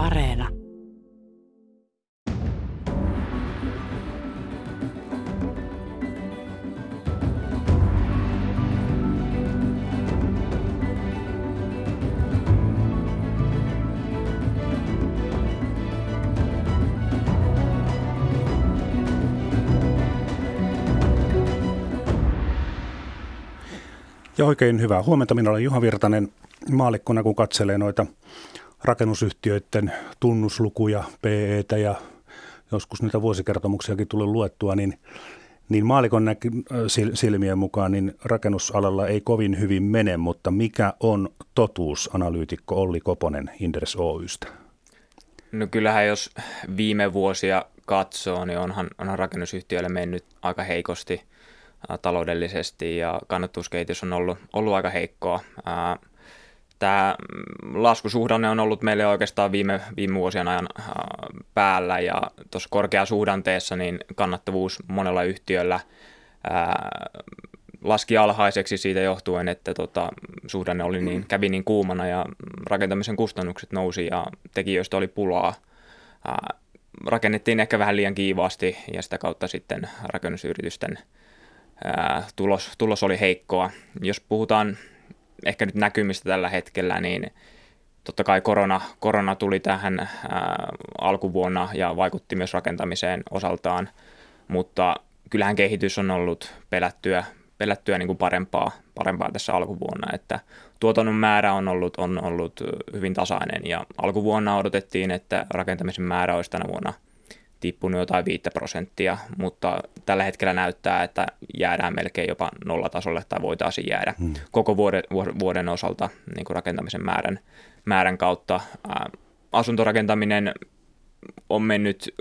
Areena. Ja oikein hyvää huomenta. Minä olen Juha Virtanen maalikkona, kun katselee noita rakennusyhtiöiden tunnuslukuja, PEtä ja joskus niitä vuosikertomuksiakin tulee luettua, niin, niin maalikon näki, silmien mukaan niin rakennusalalla ei kovin hyvin mene, mutta mikä on totuus, analyytikko Olli Koponen Inderes Oystä? No kyllähän jos viime vuosia katsoo, niin onhan, onhan rakennusyhtiöille mennyt aika heikosti – taloudellisesti ja kannattavuuskehitys on ollut, ollut aika heikkoa. Tämä laskusuhdanne on ollut meille oikeastaan viime, viime vuosien ajan päällä ja tuossa korkeasuhdanteessa niin kannattavuus monella yhtiöllä laski alhaiseksi siitä johtuen, että tota, suhdanne oli niin, kävi niin kuumana ja rakentamisen kustannukset nousi ja tekijöistä oli pulaa. rakennettiin ehkä vähän liian kiivaasti ja sitä kautta sitten rakennusyritysten tulos, tulos oli heikkoa. Jos puhutaan ehkä nyt näkymistä tällä hetkellä, niin totta kai korona, korona tuli tähän ää, alkuvuonna ja vaikutti myös rakentamiseen osaltaan, mutta kyllähän kehitys on ollut pelättyä, pelättyä niin kuin parempaa, parempaa tässä alkuvuonna, että tuotannon määrä on ollut, on ollut hyvin tasainen ja alkuvuonna odotettiin, että rakentamisen määrä olisi tänä vuonna – tippunut jotain 5 prosenttia, mutta tällä hetkellä näyttää, että jäädään melkein jopa nollatasolle tai voitaisiin jäädä hmm. koko vuoden, vuoden osalta niin kuin rakentamisen määrän, määrän kautta. Asuntorakentaminen on mennyt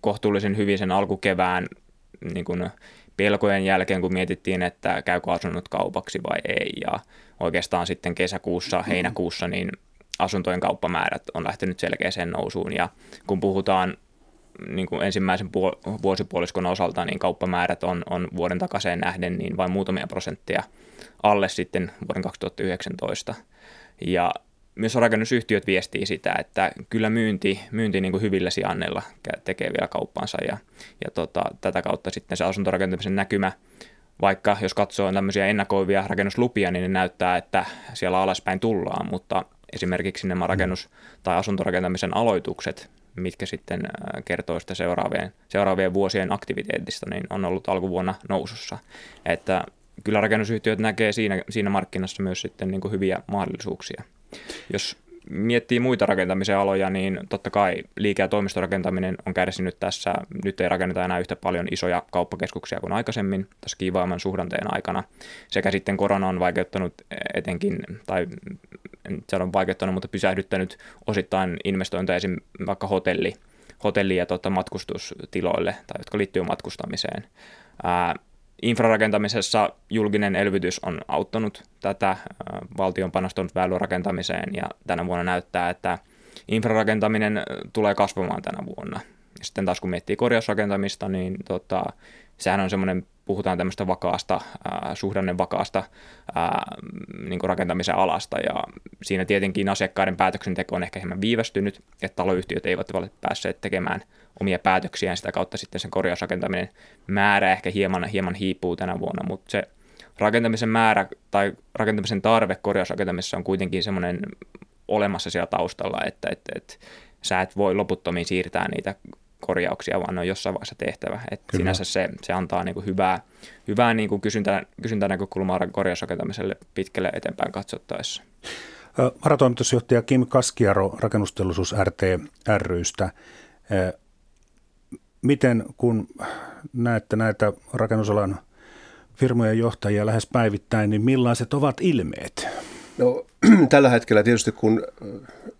kohtuullisen hyvin sen alkukevään niin kuin pelkojen jälkeen, kun mietittiin, että käykö asunnot kaupaksi vai ei. Ja oikeastaan sitten kesäkuussa, heinäkuussa, niin asuntojen kauppamäärät on lähtenyt selkeäseen nousuun. Ja kun puhutaan niin kuin ensimmäisen puol- vuosipuoliskon osalta niin kauppamäärät on, on vuoden takaisin nähden niin vain muutamia prosenttia alle sitten vuoden 2019. Ja myös rakennusyhtiöt viestii sitä, että kyllä myynti, myynti niin kuin hyvillä sijanneilla tekee vielä kauppansa ja, ja tota, tätä kautta sitten se asuntorakentamisen näkymä, vaikka jos katsoo tämmöisiä ennakoivia rakennuslupia, niin ne näyttää, että siellä alaspäin tullaan, mutta esimerkiksi nämä rakennus- tai asuntorakentamisen aloitukset mitkä sitten kertoo sitä seuraavien, seuraavien vuosien aktiviteetista, niin on ollut alkuvuonna nousussa. Että kyllä rakennusyhtiöt näkee siinä, siinä markkinassa myös sitten niin kuin hyviä mahdollisuuksia. Jos miettii muita rakentamisen aloja, niin totta kai liike- ja toimistorakentaminen on kärsinyt tässä. Nyt ei rakenneta enää yhtä paljon isoja kauppakeskuksia kuin aikaisemmin tässä kiivaamman suhdanteen aikana. Sekä sitten korona on vaikeuttanut etenkin, tai en sano vaikeuttanut, mutta pysähdyttänyt osittain investointeja esim. vaikka hotelli, hotelli- ja tota, matkustustiloille, tai jotka liittyy matkustamiseen. Ää, infrarakentamisessa julkinen elvytys on auttanut tätä. Valtion panostanut väylärakentamiseen ja tänä vuonna näyttää, että infrarakentaminen tulee kasvamaan tänä vuonna. Sitten taas kun miettii korjausrakentamista, niin tota, sehän on semmoinen puhutaan tämmöistä vakaasta, äh, suhdannen vakaasta äh, niin rakentamisen alasta. Ja siinä tietenkin asiakkaiden päätöksenteko on ehkä hieman viivästynyt, että taloyhtiöt eivät ole päässeet tekemään omia päätöksiään, sitä kautta sitten sen korjausrakentaminen määrä ehkä hieman, hieman hiipuu tänä vuonna, mutta se rakentamisen määrä tai rakentamisen tarve korjausrakentamisessa on kuitenkin semmoinen olemassa siellä taustalla, että, että, että sä et voi loputtomiin siirtää niitä korjauksia, vaan ne on jossain vaiheessa tehtävä. Et sinänsä se, se antaa niin kuin hyvää, hyvää niin kuin kysyntä, kysyntänäkökulmaa korjausrakentamiselle pitkälle eteenpäin katsottaessa. Varatoimitusjohtaja Kim Kaskiaro Rakennusteollisuus RT rystä. Miten kun näette näitä rakennusalan firmojen johtajia lähes päivittäin, niin millaiset ovat ilmeet? No tällä hetkellä tietysti kun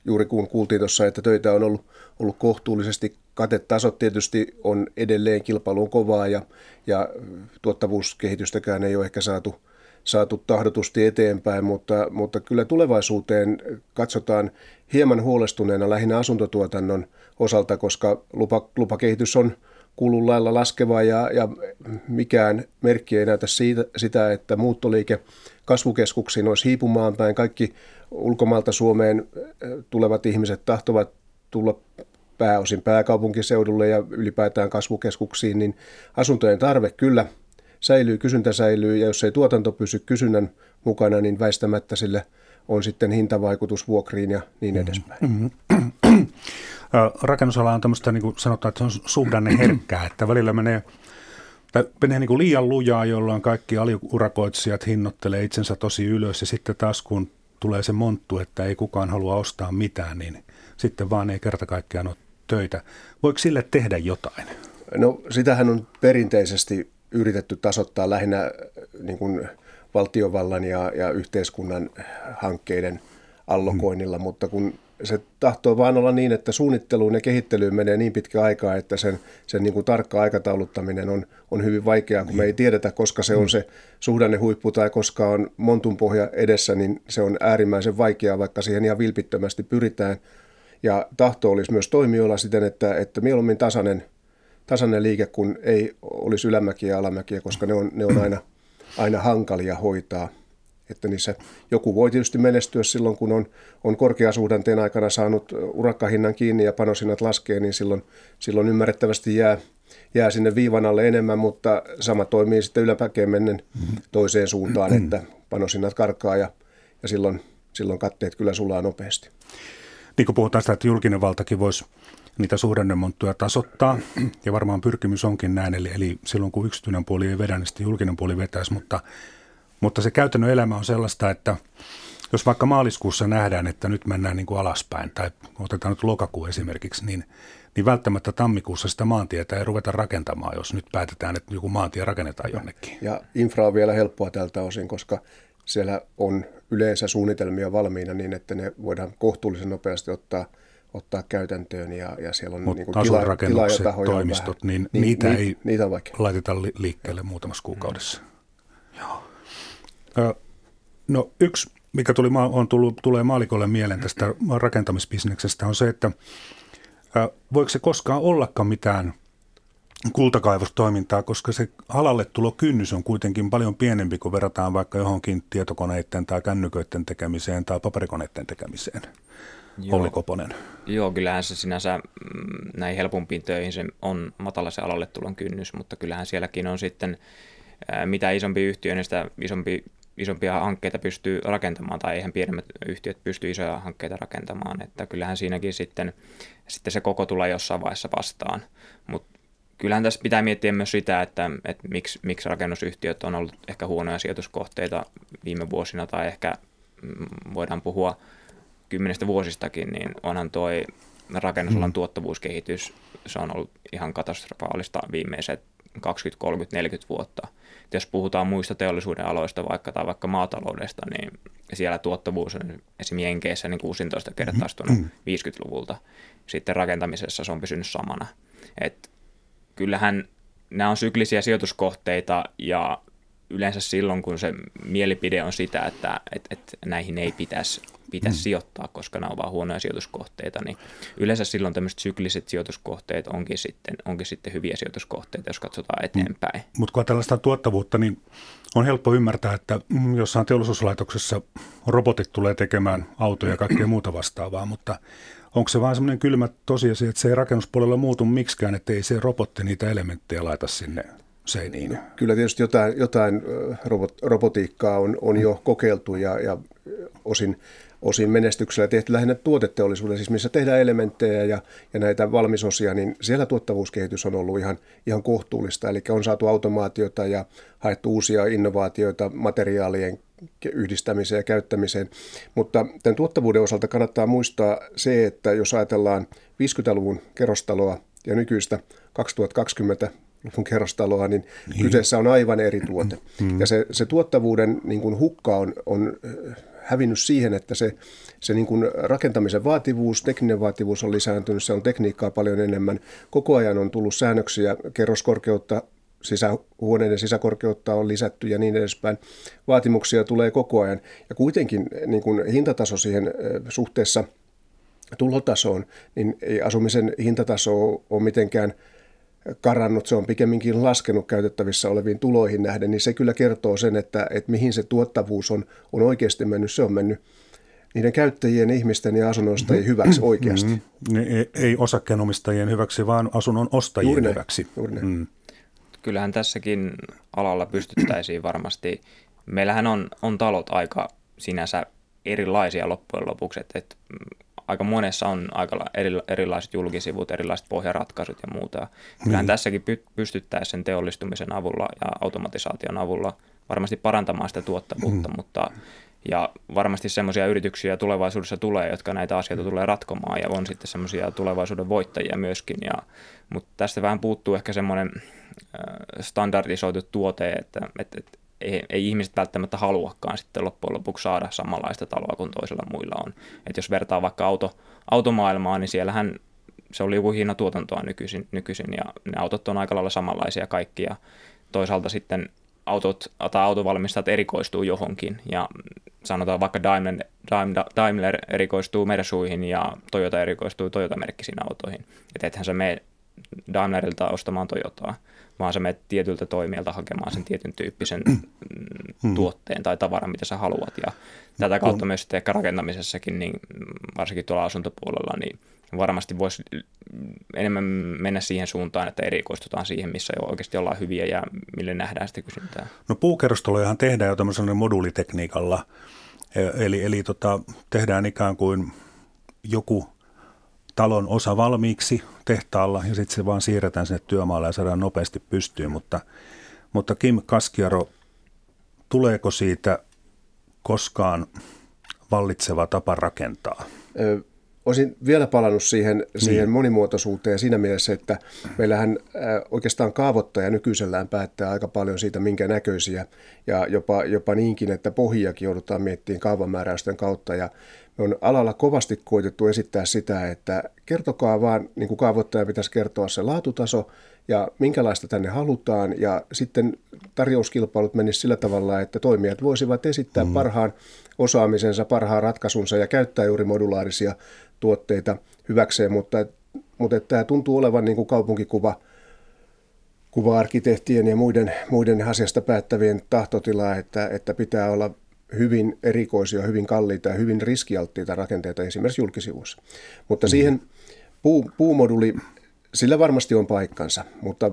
juuri kun kuultiin tuossa, että töitä on ollut, ollut kohtuullisesti, katetasot tietysti on edelleen kilpailuun kovaa ja, ja tuottavuuskehitystäkään ei ole ehkä saatu, saatu tahdotusti eteenpäin, mutta, mutta kyllä tulevaisuuteen katsotaan hieman huolestuneena lähinnä asuntotuotannon osalta, koska lupa, lupakehitys on kuulun lailla laskeva ja, ja mikään merkki ei näytä siitä, sitä, että muuttoliike kasvukeskuksiin olisi hiipumaan päin. Kaikki ulkomailta Suomeen tulevat ihmiset tahtovat tulla pääosin pääkaupunkiseudulle ja ylipäätään kasvukeskuksiin, niin asuntojen tarve kyllä säilyy, kysyntä säilyy ja jos ei tuotanto pysy kysynnän mukana, niin väistämättä sille on sitten hintavaikutus vuokriin ja niin edespäin. Mm-hmm. Rakennusala on tämmöistä, niin kuin sanotaan, että se on suhdanne herkkää, että välillä menee tai menee niin kuin liian lujaa, jolloin kaikki aliurakoitsijat hinnoittelee itsensä tosi ylös ja sitten taas kun tulee se monttu, että ei kukaan halua ostaa mitään, niin sitten vaan ei kerta kaikkiaan ole töitä. Voiko sille tehdä jotain? No sitähän on perinteisesti yritetty tasoittaa lähinnä niin kuin valtiovallan ja, ja yhteiskunnan hankkeiden allokoinnilla, mm. mutta kun se tahtoo vaan olla niin, että suunnitteluun ja kehittelyyn menee niin pitkä aikaa, että sen, sen niin kuin tarkka aikatauluttaminen on, on hyvin vaikeaa, kun me ei tiedetä, koska se on se suhdannehuippu tai koska on montun pohja edessä, niin se on äärimmäisen vaikeaa, vaikka siihen ihan vilpittömästi pyritään. Ja tahto olisi myös toimijoilla siten, että, että mieluummin tasainen, tasainen liike, kun ei olisi ylämäkiä ja alamäkiä, koska ne on, ne on aina, aina hankalia hoitaa – että niissä joku voi tietysti menestyä silloin, kun on, on korkeasuhdanteen aikana saanut urakkahinnan kiinni ja panosinnat laskee, niin silloin, silloin ymmärrettävästi jää, jää sinne viivan alle enemmän, mutta sama toimii sitten yläpäkeen mennen toiseen suuntaan, että panosinnat karkaa ja, ja silloin, silloin katteet kyllä sulaa nopeasti. Niin kuin puhutaan sitä, että julkinen valtakin voisi niitä suhdannemonttuja tasoittaa, ja varmaan pyrkimys onkin näin, eli, eli silloin kun yksityinen puoli ei vedä, niin sitten julkinen puoli vetäisi, mutta mutta se käytännön elämä on sellaista, että jos vaikka maaliskuussa nähdään, että nyt mennään niin kuin alaspäin, tai otetaan nyt lokakuu esimerkiksi, niin, niin välttämättä tammikuussa sitä maantietä ei ruveta rakentamaan, jos nyt päätetään, että joku maantie rakennetaan jonnekin. Ja infra on vielä helppoa tältä osin, koska siellä on yleensä suunnitelmia valmiina niin, että ne voidaan kohtuullisen nopeasti ottaa, ottaa käytäntöön ja, ja siellä on niin kuin tila, tila toimistot, niin, niin niitä niin, ei niitä laiteta liikkeelle muutamassa kuukaudessa. Mm. Joo. No yksi, mikä tuli, on tullut, tulee maalikolle mieleen tästä rakentamisbisneksestä, on se, että voiko se koskaan ollakaan mitään kultakaivostoimintaa, koska se alalle tulo kynnys on kuitenkin paljon pienempi, kuin verrataan vaikka johonkin tietokoneiden tai kännyköiden tekemiseen tai paperikoneiden tekemiseen. Joo. Olli Koponen. Joo, kyllähän se sinänsä mm, näin helpompiin töihin se on matala se alalle tulon kynnys, mutta kyllähän sielläkin on sitten mitä isompi yhtiö, niin sitä isompi isompia hankkeita pystyy rakentamaan, tai eihän pienemmät yhtiöt pysty isoja hankkeita rakentamaan, että kyllähän siinäkin sitten, sitten se koko tulee jossain vaiheessa vastaan. Mutta kyllähän tässä pitää miettiä myös sitä, että, että miksi, miksi rakennusyhtiöt on ollut ehkä huonoja sijoituskohteita viime vuosina, tai ehkä mm, voidaan puhua kymmenestä vuosistakin, niin onhan toi rakennusalan mm. tuottavuuskehitys, se on ollut ihan katastrofaalista viimeiset 20, 30, 40 vuotta – jos puhutaan muista teollisuuden aloista vaikka tai vaikka maataloudesta, niin siellä tuottavuus on esimerkiksi Jenkeissä niin 16 kertaistunut mm. 50-luvulta. Sitten rakentamisessa se on pysynyt samana. Et kyllähän nämä on syklisiä sijoituskohteita ja yleensä silloin, kun se mielipide on sitä, että, että, että näihin ei pitäisi pitäisi mm. sijoittaa, koska nämä ovat vain huonoja sijoituskohteita, niin yleensä silloin tämmöiset sykliset sijoituskohteet onkin sitten, onkin sitten hyviä sijoituskohteita, jos katsotaan eteenpäin. Mm. Mutta kun tällaista tuottavuutta, niin on helppo ymmärtää, että mm, jossain teollisuuslaitoksessa robotit tulee tekemään autoja ja kaikkea muuta vastaavaa, mutta onko se vain semmoinen kylmä tosiasia, että se ei rakennuspuolella muutu miksikään, että ei se robotti niitä elementtejä laita sinne seiniin? Kyllä tietysti jotain, jotain robot, robotiikkaa on, on jo kokeiltu ja, ja osin osin menestyksellä tehty lähinnä tuoteteollisuudessa, siis missä tehdään elementtejä ja, ja näitä valmisosia, niin siellä tuottavuuskehitys on ollut ihan, ihan kohtuullista. Eli on saatu automaatiota ja haettu uusia innovaatioita materiaalien yhdistämiseen ja käyttämiseen. Mutta tämän tuottavuuden osalta kannattaa muistaa se, että jos ajatellaan 50-luvun kerrostaloa ja nykyistä 2020 luvun kerrostaloa, niin, niin kyseessä on aivan eri tuote. Mm. Ja se, se tuottavuuden niin kuin hukka on, on hävinnyt siihen, että se, se niin kuin rakentamisen vaativuus, tekninen vaativuus on lisääntynyt, se on tekniikkaa paljon enemmän. Koko ajan on tullut säännöksiä, kerroskorkeutta, sisähuoneiden sisäkorkeutta on lisätty ja niin edespäin. Vaatimuksia tulee koko ajan. Ja kuitenkin niin kuin hintataso siihen suhteessa tulotasoon, niin ei asumisen hintataso ole mitenkään – karannut, se on pikemminkin laskenut käytettävissä oleviin tuloihin nähden, niin se kyllä kertoo sen, että, että mihin se tuottavuus on, on oikeasti mennyt. Se on mennyt niiden käyttäjien, ihmisten ja asunnonostajien hyväksi mm-hmm. oikeasti. Mm-hmm. Ei, ei osakkeenomistajien hyväksi, vaan asunnon ostajien Juuri hyväksi. Juuri mm. Kyllähän tässäkin alalla pystyttäisiin varmasti. Meillähän on, on talot aika sinänsä erilaisia loppujen lopuksi, että, että aika monessa on aika eri, erilaiset julkisivut, erilaiset pohjaratkaisut ja muuta. Kyllähän mm. tässäkin pystyttäisiin sen teollistumisen avulla ja automatisaation avulla varmasti parantamaan sitä tuottavuutta, mm. mutta ja varmasti semmoisia yrityksiä tulevaisuudessa tulee, jotka näitä asioita tulee ratkomaan ja on sitten semmoisia tulevaisuuden voittajia myöskin. Ja, mutta tästä vähän puuttuu ehkä semmoinen standardisoitu tuote, että, että, että ei, ei ihmiset välttämättä haluakaan sitten loppujen lopuksi saada samanlaista taloa kuin toisella muilla on. Et jos vertaa vaikka auto, automaailmaa, niin siellähän se oli joku tuotantoa nykyisin, nykyisin ja ne autot on aika lailla samanlaisia kaikki ja toisaalta sitten autot tai autovalmistajat erikoistuu johonkin ja sanotaan vaikka Daimler, Daimler erikoistuu Mersuihin ja Toyota erikoistuu Toyota-merkkisiin autoihin. Että ethän se mene Daimlerilta ostamaan Toyotaa, vaan sä menet tietyltä toimijalta hakemaan sen tietyn tyyppisen mm. tuotteen tai tavaran, mitä sä haluat. Ja tätä kautta myös sitten ehkä rakentamisessakin, niin varsinkin tuolla asuntopuolella, niin varmasti voisi enemmän mennä siihen suuntaan, että erikoistutaan siihen, missä jo oikeasti ollaan hyviä ja mille nähdään sitten kysyntää. No puukerrostalojahan tehdään jo tämmöisellä moduulitekniikalla, e, eli, eli tota, tehdään ikään kuin joku talon osa valmiiksi tehtaalla ja sitten se vaan siirretään sinne työmaalle ja saadaan nopeasti pystyyn. Mutta, mutta Kim Kaskiaro, tuleeko siitä koskaan vallitseva tapa rakentaa? Ö, olisin vielä palannut siihen, siihen niin. monimuotoisuuteen siinä mielessä, että meillähän oikeastaan kaavoittaja nykyisellään päättää aika paljon siitä, minkä näköisiä ja jopa, jopa niinkin, että pohjiakin joudutaan miettimään kaavamääräysten kautta ja me on alalla kovasti koitettu esittää sitä, että kertokaa vaan, niin kuin kaavoittaja pitäisi kertoa se laatutaso ja minkälaista tänne halutaan. Ja sitten tarjouskilpailut menisivät sillä tavalla, että toimijat voisivat esittää mm. parhaan osaamisensa, parhaan ratkaisunsa ja käyttää juuri modulaarisia tuotteita hyväkseen, mutta, mutta että tämä tuntuu olevan niin kuin kaupunkikuva kuva-arkkitehtien ja muiden, muiden asiasta päättävien tahtotila, että, että pitää olla hyvin erikoisia, hyvin kalliita ja hyvin riskialttiita rakenteita esimerkiksi julkisivuissa. Mutta mm. siihen puu, puumoduli, sillä varmasti on paikkansa, mutta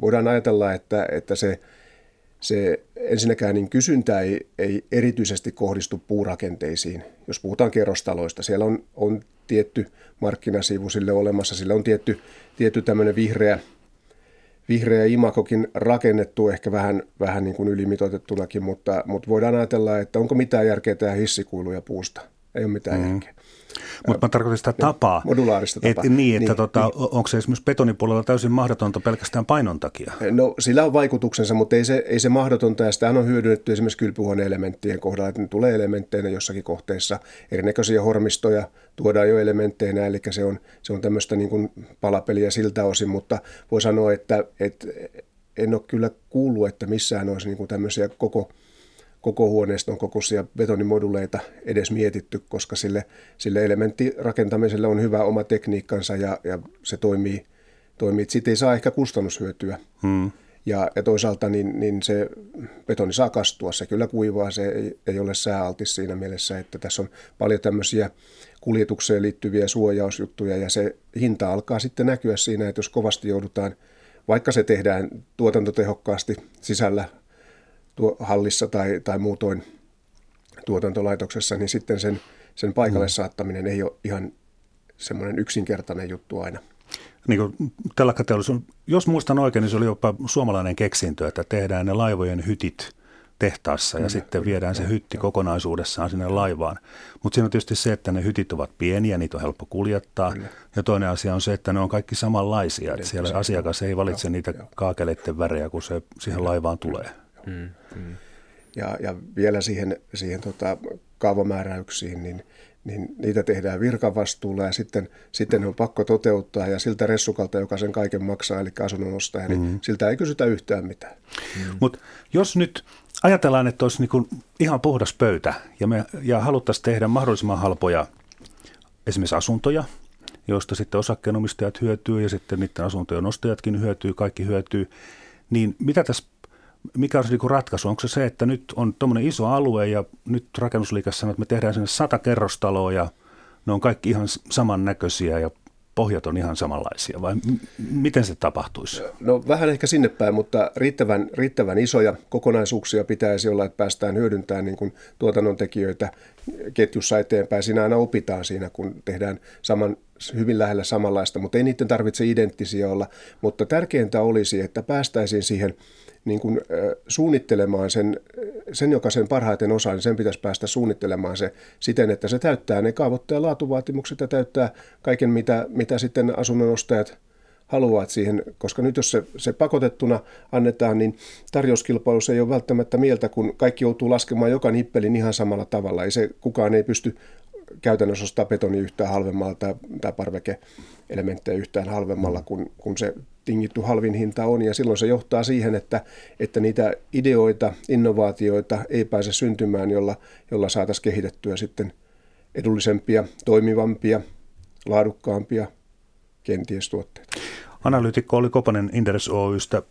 voidaan ajatella, että, että se, se ensinnäkään niin kysyntä ei, ei erityisesti kohdistu puurakenteisiin. Jos puhutaan kerrostaloista, siellä on, on tietty markkinasivu sille olemassa, sillä on tietty, tietty tämmöinen vihreä vihreä imakokin rakennettu ehkä vähän, vähän niin kuin ylimitoitettunakin, mutta, mutta voidaan ajatella, että onko mitään järkeä tehdä hissikuiluja puusta. Ei ole mitään mm. järkeä. Mutta mä tarkoitan sitä tapaa. Modulaarista tapaa. Et, niin, että niin, tota, niin. onko se esimerkiksi betonipuolella täysin mahdotonta pelkästään painon takia? No sillä on vaikutuksensa, mutta ei se, ei se mahdotonta. Ja sitä on hyödynnetty esimerkiksi kylpyhuone-elementtien kohdalla, että ne tulee elementteinä jossakin kohteessa. Erinäköisiä hormistoja tuodaan jo elementteinä, eli se on, se on tämmöistä niin kuin palapeliä siltä osin, mutta voi sanoa, että, että en ole kyllä kuullut, että missään olisi niin kuin tämmöisiä koko – koko huoneiston kokoisia betonimoduleita edes mietitty, koska sille, sille elementtirakentamiselle on hyvä oma tekniikkansa ja, ja se toimii, toimii. Siitä ei saa ehkä kustannushyötyä. Hmm. Ja, ja toisaalta niin, niin se betoni saa kastua, se kyllä kuivaa, se ei, ei ole sääaltis siinä mielessä, että tässä on paljon tämmöisiä kuljetukseen liittyviä suojausjuttuja ja se hinta alkaa sitten näkyä siinä, että jos kovasti joudutaan, vaikka se tehdään tuotantotehokkaasti sisällä tuo hallissa tai, tai muutoin tuotantolaitoksessa, niin sitten sen, sen paikalle mm. saattaminen ei ole ihan semmoinen yksinkertainen juttu aina. Niin kuin telakkateollisuus, jos muistan oikein, niin se oli jopa suomalainen keksintö, että tehdään ne laivojen hytit tehtaassa ja sitten viedään se hytti kokonaisuudessaan sinne laivaan. Mutta siinä on tietysti se, että ne hytit ovat pieniä, niitä on helppo kuljettaa. Ja toinen asia on se, että ne on kaikki samanlaisia. Että siellä asiakas ei valitse niitä kaakeleiden värejä, kun se siihen laivaan tulee. Mm, mm. Ja, ja vielä siihen, siihen tota, kaavamääräyksiin, niin, niin niitä tehdään virkavastuulla ja sitten, sitten ne on pakko toteuttaa ja siltä ressukalta, joka sen kaiken maksaa, eli asunnon ostaja, niin mm. siltä ei kysytä yhtään mitään. Mm. Mutta jos nyt ajatellaan, että olisi niin ihan puhdas pöytä ja, me, ja haluttaisiin tehdä mahdollisimman halpoja esimerkiksi asuntoja, joista sitten osakkeenomistajat hyötyy ja sitten niiden asuntojen ostajatkin hyötyy, kaikki hyötyy, niin mitä tässä mikä on se niin ratkaisu? Onko se se, että nyt on tuommoinen iso alue ja nyt rakennusliikassa sanoo, että me tehdään sinne sata kerrostaloa ja ne on kaikki ihan samannäköisiä ja pohjat on ihan samanlaisia vai m- miten se tapahtuisi? No vähän ehkä sinne päin, mutta riittävän, riittävän isoja kokonaisuuksia pitäisi olla, että päästään hyödyntämään niin kuin tuotannon tekijöitä ketjussa eteenpäin. Siinä aina opitaan siinä, kun tehdään saman, hyvin lähellä samanlaista, mutta ei niiden tarvitse identtisiä olla. Mutta tärkeintä olisi, että päästäisiin siihen niin kuin, suunnittelemaan sen, sen, joka sen parhaiten osaa, niin sen pitäisi päästä suunnittelemaan se siten, että se täyttää ne kaavoittajan laatuvaatimukset ja täyttää kaiken, mitä, mitä sitten asunnon ostajat haluavat siihen, koska nyt jos se, se pakotettuna annetaan, niin tarjouskilpailussa ei ole välttämättä mieltä, kun kaikki joutuu laskemaan joka nippelin ihan samalla tavalla. Ei se, kukaan ei pysty käytännössä ostaa betoni yhtään halvemmalla tai, tai parveke-elementtejä yhtään halvemmalla kuin, kun se tingitty halvin hinta on. Ja silloin se johtaa siihen, että, että niitä ideoita, innovaatioita ei pääse syntymään, jolla, jolla saataisiin kehitettyä sitten edullisempia, toimivampia, laadukkaampia kenties tuotteita. Analyytikko oli Kopanen Inderes Oystä.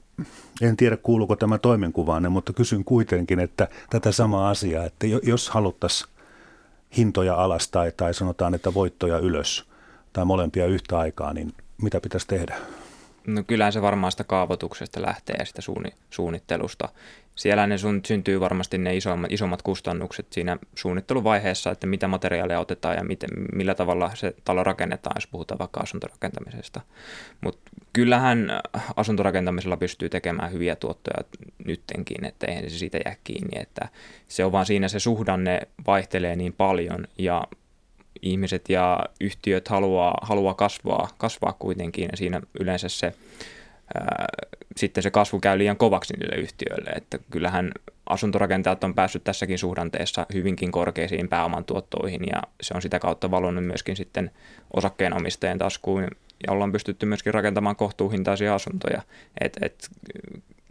En tiedä kuuluuko tämä toimenkuvaanne, mutta kysyn kuitenkin, että tätä samaa asiaa, että jos haluttaisiin hintoja alas tai, tai sanotaan, että voittoja ylös tai molempia yhtä aikaa, niin mitä pitäisi tehdä? No kyllähän se varmaan sitä kaavoituksesta lähtee ja sitä suunni, suunnittelusta. Siellä ne sun, syntyy varmasti ne isommat, isommat kustannukset siinä suunnitteluvaiheessa, että mitä materiaaleja otetaan ja miten, millä tavalla se talo rakennetaan, jos puhutaan vaikka asuntorakentamisesta. Mutta kyllähän asuntorakentamisella pystyy tekemään hyviä tuottoja nyttenkin, että eihän se siitä jää kiinni. Että se on vaan siinä se suhdanne vaihtelee niin paljon ja ihmiset ja yhtiöt haluaa, haluaa kasvaa, kasvaa kuitenkin ja siinä yleensä se ää, sitten se kasvu käy liian kovaksi niille yhtiöille, että kyllähän asuntorakentajat on päässyt tässäkin suhdanteessa hyvinkin korkeisiin pääoman tuottoihin ja se on sitä kautta valonnut myöskin sitten osakkeenomistajien taskuun ja ollaan pystytty myöskin rakentamaan kohtuuhintaisia asuntoja. Et, et,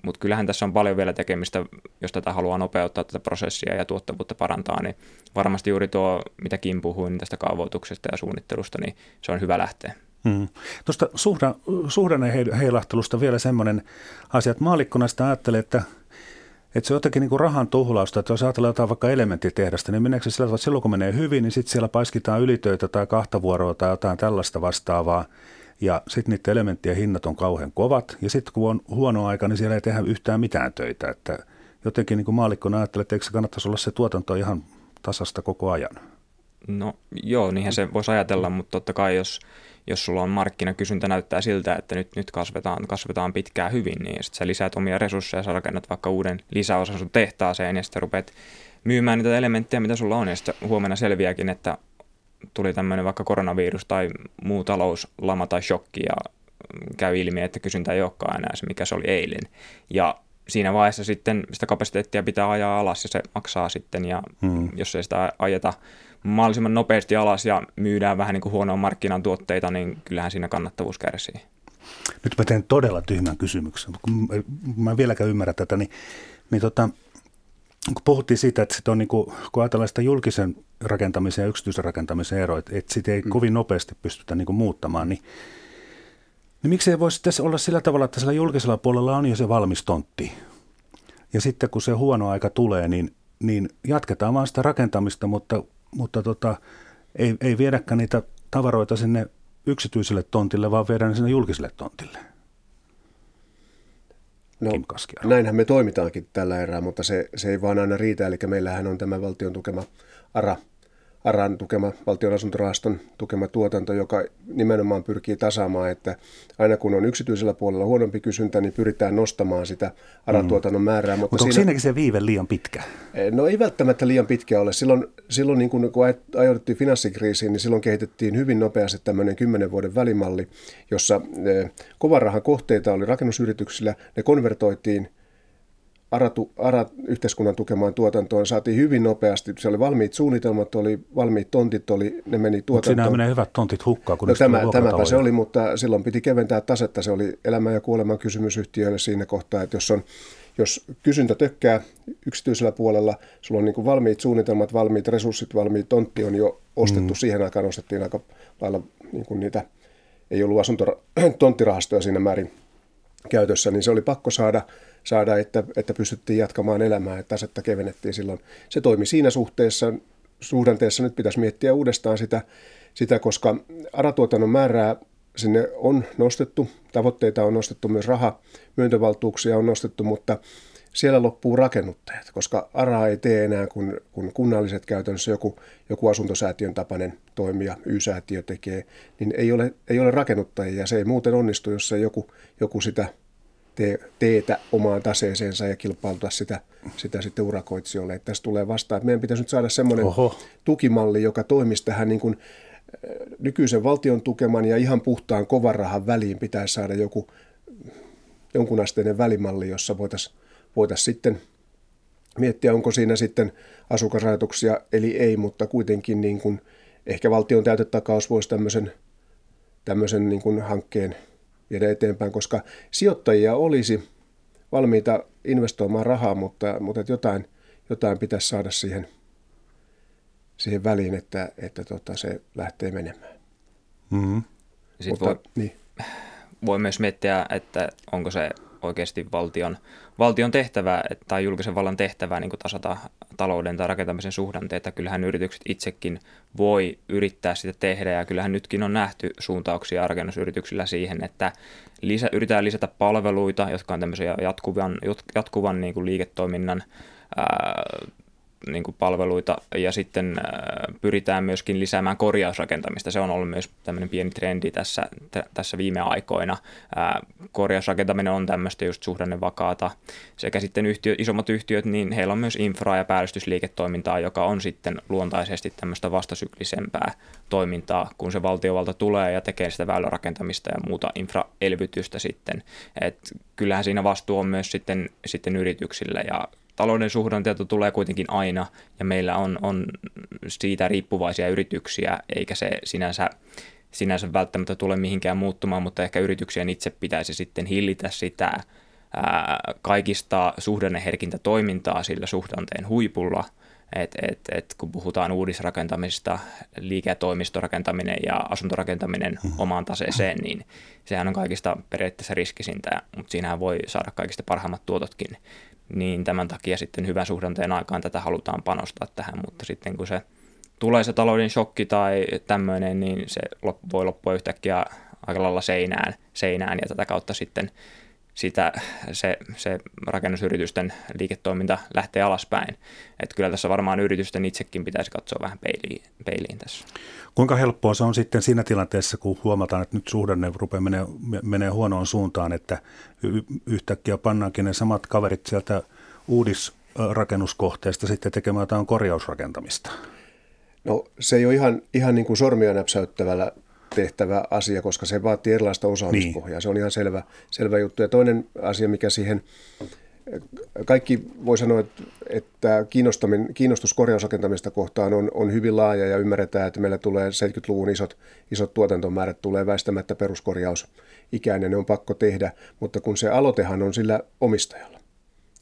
Mutta kyllähän tässä on paljon vielä tekemistä, jos tätä haluaa nopeuttaa tätä prosessia ja tuottavuutta parantaa, niin varmasti juuri tuo, mitä Kim puhui niin tästä kaavoituksesta ja suunnittelusta, niin se on hyvä lähteä. Hmm. Tuosta suhdan, suhdanne heilahtelusta vielä semmoinen asia, että maalikkona sitä ajattelee, että että se on jotenkin niin kuin rahan tuhlausta, että jos ajatellaan jotain vaikka elementtitehdasta, niin meneekö se sillä tavalla, että silloin kun menee hyvin, niin sitten siellä paiskitaan ylitöitä tai kahta vuoroa tai jotain tällaista vastaavaa, ja sitten niiden elementtien hinnat on kauhean kovat, ja sitten kun on huono aika, niin siellä ei tehdä yhtään mitään töitä, että jotenkin niin kuin maalikkona ajattelee, että eikö se kannattaisi olla se tuotanto ihan tasasta koko ajan? No joo, niinhän se voisi ajatella, mutta totta kai jos, jos sulla on markkinakysyntä näyttää siltä, että nyt, nyt kasvetaan, kasvetaan pitkään hyvin, niin sitten sä lisäät omia resursseja, sä rakennat vaikka uuden lisäosan sun tehtaaseen ja sitten rupeat myymään niitä elementtejä, mitä sulla on, ja sitten huomenna selviääkin, että tuli tämmöinen vaikka koronavirus tai muu talouslama tai shokki ja käy ilmi, että kysyntä ei olekaan enää se, mikä se oli eilen. Ja siinä vaiheessa sitten sitä kapasiteettia pitää ajaa alas ja se maksaa sitten ja hmm. jos ei sitä ajeta mahdollisimman nopeasti alas ja myydään vähän niin kuin huonoa markkinan tuotteita, niin kyllähän siinä kannattavuus kärsii. Nyt mä teen todella tyhmän kysymyksen, kun mä en vieläkään ymmärrä tätä, niin, niin tota, kun puhuttiin siitä, että sit on niin kuin, kun ajatellaan sitä julkisen rakentamisen ja yksityisen rakentamisen eroa, että, että sitä ei mm. kovin nopeasti pystytä niin kuin muuttamaan, niin, niin miksi ei voisi sitten olla sillä tavalla, että sillä julkisella puolella on jo se valmis tontti. Ja sitten kun se huono aika tulee, niin, niin jatketaan vaan sitä rakentamista, mutta, mutta tota, ei, ei viedäkään niitä tavaroita sinne yksityiselle tontille, vaan viedään ne sinne julkiselle tontille. No, näinhän me toimitaankin tällä erää, mutta se, se ei vaan aina riitä. Eli meillähän on tämä valtion tukema ARA – ARAN tukema, valtion asuntorahaston tukema tuotanto, joka nimenomaan pyrkii tasaamaan, että aina kun on yksityisellä puolella huonompi kysyntä, niin pyritään nostamaan sitä ARAN-tuotannon mm. määrää. Mutta, mutta onko siinä, siinäkin se viive liian pitkä? Eh, no ei välttämättä liian pitkä ole. Silloin, silloin niin kun, kun ajauduttiin finanssikriisiin, niin silloin kehitettiin hyvin nopeasti tämmöinen kymmenen vuoden välimalli, jossa eh, kovan rahan kohteita oli rakennusyrityksillä, ne konvertoitiin – ARA, ARA yhteiskunnan tukemaan tuotantoon saatiin hyvin nopeasti. Se oli valmiit suunnitelmat, oli valmiit tontit, oli, ne meni tuotantoon. Mutta menee hyvät tontit hukkaan, kun no, tämä, Tämäpä se oli, mutta silloin piti keventää tasetta. Se oli elämän ja kuoleman kysymys yhtiöille siinä kohtaa, että jos on jos kysyntä tökkää yksityisellä puolella, sulla on niin kuin valmiit suunnitelmat, valmiit resurssit, valmiit tontti on jo ostettu. Mm. Siihen aikaan ostettiin aika lailla niin kuin niitä, ei ollut asunto, tonttirahastoja siinä määrin käytössä, niin se oli pakko saada, saada että, että pystyttiin jatkamaan elämää, että tasetta kevennettiin silloin. Se toimi siinä suhteessa, suhdanteessa nyt pitäisi miettiä uudestaan sitä, sitä koska aratuotannon määrää sinne on nostettu, tavoitteita on nostettu, myös raha, myöntövaltuuksia on nostettu, mutta siellä loppuu rakennuttajat, koska ARA ei tee enää kuin, kun kunnalliset käytännössä joku, joku asuntosäätiön tapainen toimija, Y-säätiö tekee, niin ei ole, ei ole rakennuttajia ja se ei muuten onnistu, jos ei joku, joku sitä tee, teetä omaan taseeseensa ja kilpailuta sitä, sitä sitten urakoitsijoille. Että tässä tulee vastaan, että meidän pitäisi nyt saada semmoinen Oho. tukimalli, joka toimisi tähän niin kuin nykyisen valtion tukeman ja ihan puhtaan kovan rahan väliin pitäisi saada joku jonkunasteinen välimalli, jossa voitaisiin voitaisiin sitten miettiä, onko siinä sitten asukasrajoituksia, eli ei, mutta kuitenkin niin kuin, ehkä valtion täytetakaus voisi tämmöisen, tämmöisen niin kuin hankkeen viedä eteenpäin, koska sijoittajia olisi valmiita investoimaan rahaa, mutta, mutta jotain, jotain pitäisi saada siihen, siihen väliin, että, että tota, se lähtee menemään. Mm-hmm. Sitten mutta, voi, niin. voi myös miettiä, että onko se oikeasti valtion, valtion tehtävä tai julkisen vallan tehtävä niin kuin tasata talouden tai rakentamisen suhdanteita. Kyllähän yritykset itsekin voi yrittää sitä tehdä ja kyllähän nytkin on nähty suuntauksia rakennusyrityksillä siihen, että lisä, yritetään lisätä palveluita, jotka on tämmöisiä jatkuvan, jatkuvan niin kuin liiketoiminnan ää, niin kuin palveluita ja sitten äh, pyritään myöskin lisäämään korjausrakentamista. Se on ollut myös tämmöinen pieni trendi tässä, t- tässä viime aikoina. Äh, korjausrakentaminen on tämmöistä just suhdannevakaata. Sekä sitten yhtiö, isommat yhtiöt, niin heillä on myös infra- ja päällystysliiketoimintaa, joka on sitten luontaisesti tämmöistä vastasyklisempää toimintaa, kun se valtiovalta tulee ja tekee sitä väylärakentamista ja muuta infraelvytystä sitten. Et kyllähän siinä vastuu on myös sitten, sitten yrityksillä ja talouden suhdanteita tulee kuitenkin aina ja meillä on, on siitä riippuvaisia yrityksiä, eikä se sinänsä, sinänsä välttämättä tule mihinkään muuttumaan, mutta ehkä yrityksien itse pitäisi sitten hillitä sitä ää, kaikista suhdanneherkintä toimintaa sillä suhdanteen huipulla, et, et, et kun puhutaan uudisrakentamisesta, liiketoimistorakentaminen ja asuntorakentaminen mm. omaan taseeseen, niin sehän on kaikista periaatteessa riskisintä, mutta siinähän voi saada kaikista parhaimmat tuototkin niin tämän takia sitten hyvän suhdanteen aikaan tätä halutaan panostaa tähän, mutta sitten kun se tulee se talouden shokki tai tämmöinen, niin se voi loppua yhtäkkiä aika lailla seinään, seinään ja tätä kautta sitten sitä, se, se rakennusyritysten liiketoiminta lähtee alaspäin. Että kyllä tässä varmaan yritysten itsekin pitäisi katsoa vähän peiliin, peiliin tässä. Kuinka helppoa se on sitten siinä tilanteessa, kun huomataan, että nyt suhdanne rupeaa menee, menee huonoon suuntaan, että yhtäkkiä pannaankin ne samat kaverit sieltä uudisrakennuskohteesta sitten tekemään jotain korjausrakentamista? No se ei ole ihan, ihan niin kuin sormia näpsäyttävällä tehtävä asia, koska se vaatii erilaista osaamispohjaa. Niin. Se on ihan selvä, selvä juttu. Ja toinen asia, mikä siihen, kaikki voi sanoa, että kiinnostus korjausrakentamista kohtaan on, on hyvin laaja ja ymmärretään, että meillä tulee 70-luvun isot, isot tuotantomäärät, tulee väistämättä peruskorjaus ikään ja ne on pakko tehdä, mutta kun se aloitehan on sillä omistajalla.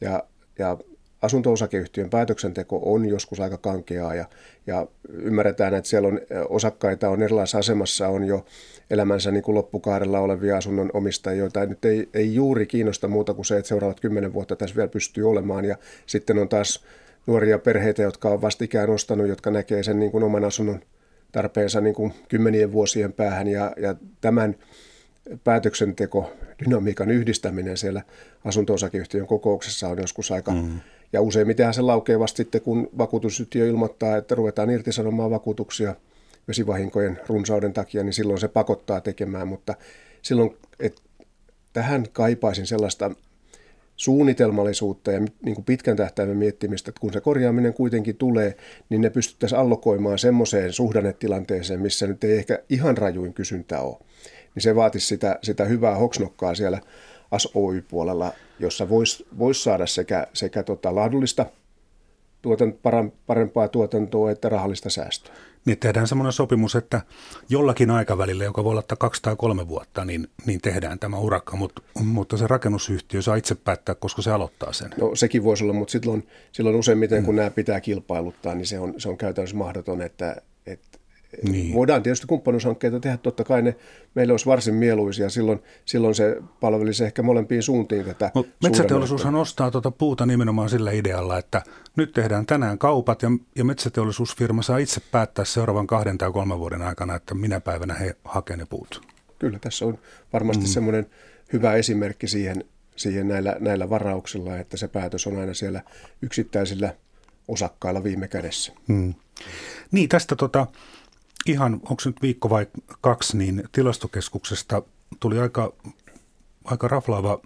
Ja, ja asunto-osakeyhtiön päätöksenteko on joskus aika kankeaa ja, ja ymmärretään, että siellä on osakkaita on erilaisessa asemassa, on jo elämänsä niin kuin loppukaarella olevia asunnon omistajia, joita nyt ei, ei juuri kiinnosta muuta kuin se, että seuraavat kymmenen vuotta tässä vielä pystyy olemaan. Ja sitten on taas nuoria perheitä, jotka on vastikään ostanut, jotka näkee sen niin kuin oman asunnon tarpeensa niin kuin kymmenien vuosien päähän. Ja, ja tämän päätöksenteko, dynamiikan yhdistäminen siellä asunto-osakeyhtiön kokouksessa on joskus aika, mm ja useimmiten se laukee vasta sitten, kun vakuutusyhtiö ilmoittaa, että ruvetaan irtisanomaan vakuutuksia vesivahinkojen runsauden takia, niin silloin se pakottaa tekemään. Mutta silloin, että tähän kaipaisin sellaista suunnitelmallisuutta ja niin kuin pitkän tähtäimen miettimistä, että kun se korjaaminen kuitenkin tulee, niin ne pystyttäisiin allokoimaan semmoiseen suhdannetilanteeseen, missä nyt ei ehkä ihan rajuin kysyntä ole. Niin se vaatisi sitä, sitä hyvää hoksnokkaa siellä ASOY-puolella, jossa voisi vois saada sekä, sekä tota laadullista tuotan, parempaa tuotantoa että rahallista säästöä. Niin tehdään semmoinen sopimus, että jollakin aikavälillä, joka voi olla kaksi tai kolme vuotta, niin, niin tehdään tämä urakka, mutta, mutta se rakennusyhtiö saa itse päättää, koska se aloittaa sen. No sekin voisi olla, mutta silloin, silloin useimmiten kun mm. nämä pitää kilpailuttaa, niin se on, se on käytännössä mahdoton, että, että niin. Voidaan tietysti kumppanuushankkeita tehdä, totta kai ne meille olisi varsin mieluisia. Silloin, silloin se palvelisi ehkä molempiin suuntiin tätä. No, metsäteollisuushan ostaa tuota puuta nimenomaan sillä idealla, että nyt tehdään tänään kaupat ja, ja metsäteollisuusfirma saa itse päättää seuraavan kahden tai kolmen vuoden aikana, että minä päivänä he hakevat ne puut. Kyllä, tässä on varmasti mm. semmoinen hyvä esimerkki siihen, siihen näillä, näillä varauksilla, että se päätös on aina siellä yksittäisillä osakkailla viime kädessä. Mm. Niin, tästä tota, ihan, onko nyt viikko vai kaksi, niin tilastokeskuksesta tuli aika, aika raflaava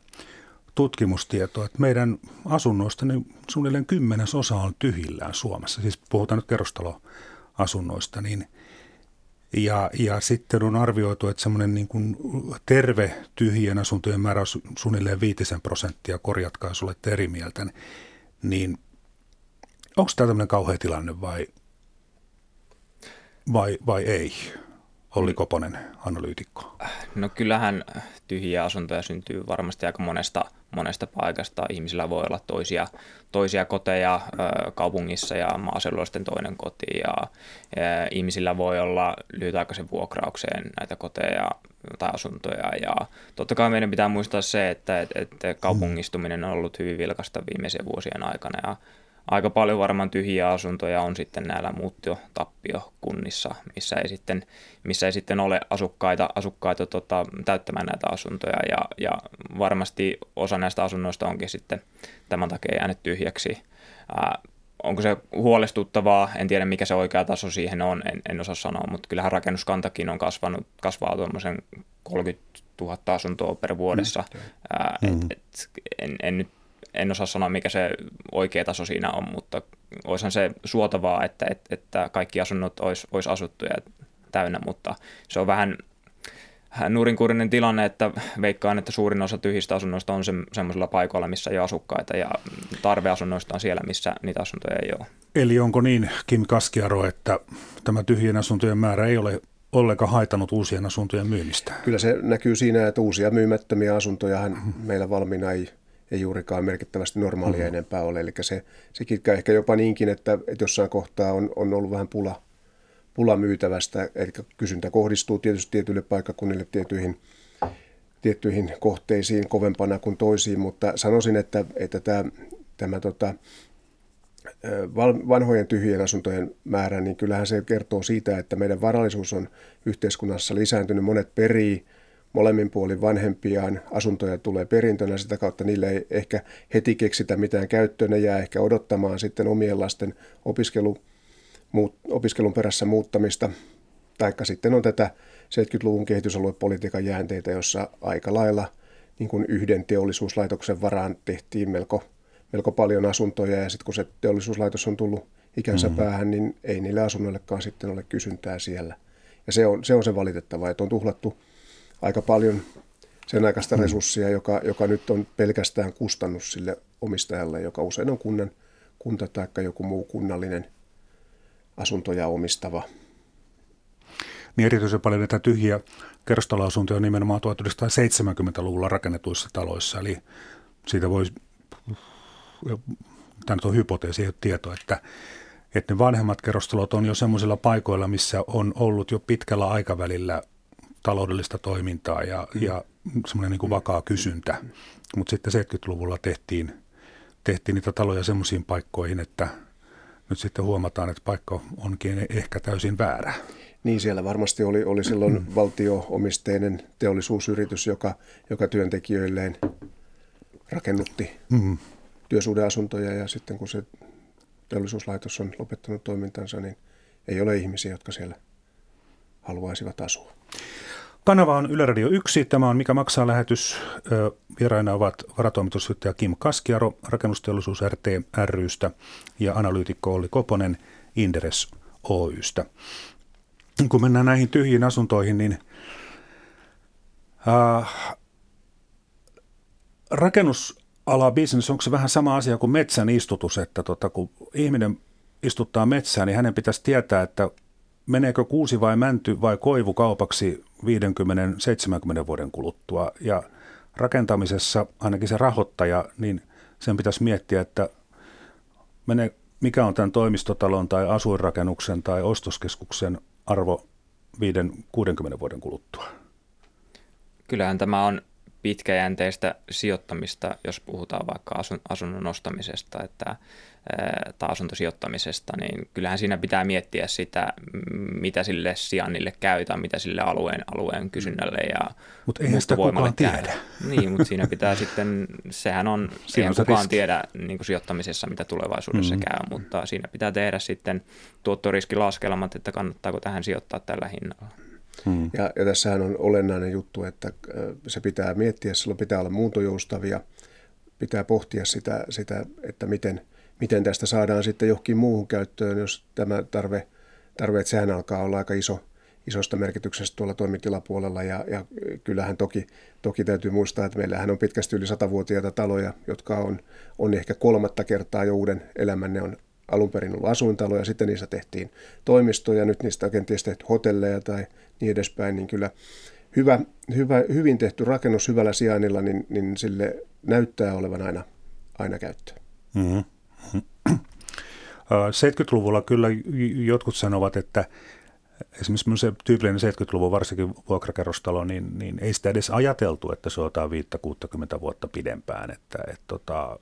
tutkimustieto, että meidän asunnoista niin suunnilleen kymmenes osa on tyhjillään Suomessa. Siis puhutaan nyt kerrostaloasunnoista, niin ja, ja sitten on arvioitu, että semmoinen niin kuin terve tyhjien asuntojen määrä on suunnilleen viitisen prosenttia, korjatkaa jos olette eri mieltä, niin onko tämä tämmöinen kauhea tilanne vai – vai, vai ei? Olli Koponen, analyytikko. No kyllähän tyhjiä asuntoja syntyy varmasti aika monesta, monesta paikasta. Ihmisillä voi olla toisia, toisia koteja kaupungissa ja maaseudulla sitten toinen koti. Ja, ihmisillä voi olla lyhytaikaisen vuokraukseen näitä koteja tai asuntoja. Ja totta kai meidän pitää muistaa se, että, että kaupungistuminen on ollut hyvin vilkasta viimeisen vuosien aikana. Ja aika paljon varmaan tyhjiä asuntoja on sitten näillä muuttotappiokunnissa, missä ei sitten, missä ei sitten ole asukkaita, asukkaita tota, täyttämään näitä asuntoja ja, ja varmasti osa näistä asunnoista onkin sitten tämän takia jäänyt tyhjäksi. Ää, onko se huolestuttavaa, en tiedä mikä se oikea taso siihen on, en, en osaa sanoa, mutta kyllähän rakennuskantakin on kasvanut, kasvaa tuommoisen 30 000 asuntoa per vuodessa. Mm. Ää, et, et, en, en nyt en osaa sanoa, mikä se oikea taso siinä on, mutta olisihan se suotavaa, että, että, että kaikki asunnot olisi, olisi asuttuja täynnä, mutta se on vähän nurinkurinen tilanne, että veikkaan, että suurin osa tyhjistä asunnoista on se, semmoisilla paikoilla, missä ei ole asukkaita ja tarveasunnoista on siellä, missä niitä asuntoja ei ole. Eli onko niin, Kim Kaskiaro, että tämä tyhjien asuntojen määrä ei ole ollenkaan haitannut uusien asuntojen myymistä? Kyllä se näkyy siinä, että uusia myymättömiä asuntoja meillä valmiina ei ei juurikaan merkittävästi normaalia mm-hmm. enempää ole. Eli se, se kitkaa ehkä jopa niinkin, että, että jossain kohtaa on, on ollut vähän pula, pula myytävästä, eli kysyntä kohdistuu tietysti tietyille paikkakunnille tiettyihin, tiettyihin kohteisiin kovempana kuin toisiin, mutta sanoisin, että, että tämä, tämä tota, vanhojen tyhjien asuntojen määrä, niin kyllähän se kertoo siitä, että meidän varallisuus on yhteiskunnassa lisääntynyt. Monet perii molemmin puolin vanhempiaan, asuntoja tulee perintönä, sitä kautta niille ei ehkä heti keksitä mitään käyttöä, ne jää ehkä odottamaan sitten omien lasten opiskelu, muut, opiskelun perässä muuttamista, taikka sitten on tätä 70-luvun kehitysaluepolitiikan jäänteitä, jossa aika lailla niin kuin yhden teollisuuslaitoksen varaan tehtiin melko, melko paljon asuntoja, ja sitten kun se teollisuuslaitos on tullut ikänsä mm-hmm. päähän, niin ei niille asunnoillekaan sitten ole kysyntää siellä. Ja se on se, on se valitettava, että on tuhlattu aika paljon sen aikaista mm. resurssia, joka, joka nyt on pelkästään kustannus sille omistajalle, joka usein on kunnan, kunta tai joku muu kunnallinen asuntoja omistava. Niin erityisen paljon näitä tyhjiä kerrostaloasuntoja on nimenomaan 1970-luvulla rakennetuissa taloissa, eli siitä voisi, tämä nyt on hypoteesi, ei ole tieto, että, että ne vanhemmat kerrostalot on jo semmoisilla paikoilla, missä on ollut jo pitkällä aikavälillä taloudellista toimintaa ja, mm. ja semmoinen niin kuin vakaa kysyntä. Mutta sitten 70-luvulla tehtiin, tehtiin niitä taloja semmoisiin paikkoihin, että nyt sitten huomataan, että paikka onkin ehkä täysin väärä. Niin, siellä varmasti oli, oli silloin mm. valtioomisteinen teollisuusyritys, joka, joka työntekijöilleen rakennutti mm. työsuhdeasuntoja ja sitten kun se teollisuuslaitos on lopettanut toimintansa, niin ei ole ihmisiä, jotka siellä haluaisivat asua. Kanava on Yle Radio 1. Tämä on Mikä maksaa lähetys. Vieraina ovat varatoimitusjohtaja Kim Kaskiaro Rakennusteollisuus RT rystä ja analyytikko Olli Koponen Inderes Oystä. Kun mennään näihin tyhjiin asuntoihin, niin äh, rakennusala business, onko se vähän sama asia kuin metsän istutus, että tota, kun ihminen istuttaa metsään, niin hänen pitäisi tietää, että meneekö kuusi vai mänty vai koivu kaupaksi 50-70 vuoden kuluttua. Ja rakentamisessa ainakin se rahoittaja, niin sen pitäisi miettiä, että menee, mikä on tämän toimistotalon tai asuinrakennuksen tai ostoskeskuksen arvo 5-60 vuoden kuluttua? Kyllähän tämä on pitkäjänteistä sijoittamista, jos puhutaan vaikka asun, asunnon ostamisesta että, tai asuntosijoittamisesta, niin kyllähän siinä pitää miettiä sitä, mitä sille sijainnille käytetään, mitä sille alueen, alueen kysynnälle ja Mutta eihän sitä kukaan tiedä. Niin, mutta siinä pitää sitten, sehän on, siinä eihän kukaan riski. tiedä niin kuin sijoittamisessa, mitä tulevaisuudessa mm-hmm. käy, mutta siinä pitää tehdä sitten tuottoriskilaskelmat, että kannattaako tähän sijoittaa tällä hinnalla. Hmm. Ja, ja tässähän on olennainen juttu, että äh, se pitää miettiä, silloin pitää olla muuntojoustavia, pitää pohtia sitä, sitä että miten, miten tästä saadaan sitten johonkin muuhun käyttöön, jos tämä tarve, tarve että sehän alkaa olla aika iso, isosta merkityksestä tuolla toimitilapuolella ja, ja kyllähän toki, toki täytyy muistaa, että meillähän on pitkästi yli satavuotiaita taloja, jotka on, on ehkä kolmatta kertaa jo uuden elämän, ne on alun perin ollut asuintalo ja sitten niistä tehtiin toimistoja, nyt niistä on kenties tehty hotelleja tai niin edespäin, niin kyllä hyvä, hyvä, hyvin tehty rakennus hyvällä sijainnilla, niin, niin sille näyttää olevan aina, aina käyttöä. Mm-hmm. 70-luvulla kyllä jotkut sanovat, että esimerkiksi se tyypillinen 70-luvun varsinkin vuokrakerrostalo, niin, niin ei sitä edes ajateltu, että se otetaan 5-60 vuotta pidempään. Että, et, tota,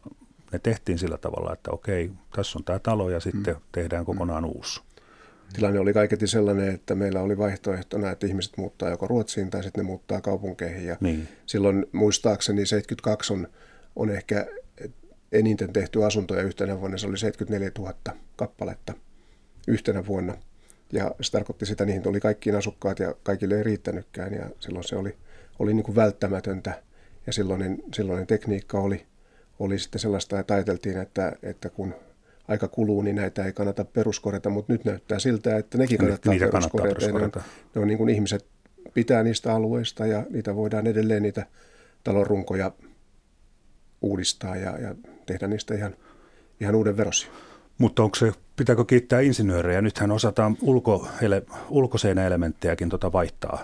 ne tehtiin sillä tavalla, että okei, tässä on tämä talo ja sitten mm. tehdään kokonaan mm. uusi. Tilanne oli kaiketi sellainen, että meillä oli vaihtoehtona, että ihmiset muuttaa joko Ruotsiin tai sitten ne muuttaa kaupunkeihin. Ja niin. Silloin muistaakseni 72 on, on ehkä eniten tehty asuntoja yhtenä vuonna. Se oli 74 000 kappaletta yhtenä vuonna. Ja se tarkoitti sitä, niihin oli kaikkiin asukkaat ja kaikille ei riittänytkään. Ja silloin se oli, oli niin kuin välttämätöntä. Ja silloinen, silloinen tekniikka oli, oli sitten sellaista, että ajateltiin, että, että kun aika kuluu, niin näitä ei kannata peruskorjata, mutta nyt näyttää siltä, että nekin kannattaa niitä peruskorjata. Kannattaa peruskorjata. Ne on, ne on niin kuin ihmiset pitää niistä alueista ja niitä voidaan edelleen niitä talonrunkoja uudistaa ja, ja tehdä niistä ihan, ihan uuden verosia. Mutta onko se, pitääkö kiittää insinöörejä? Nythän osataan ulko, ele, ulkoseinäelementtejäkin tota vaihtaa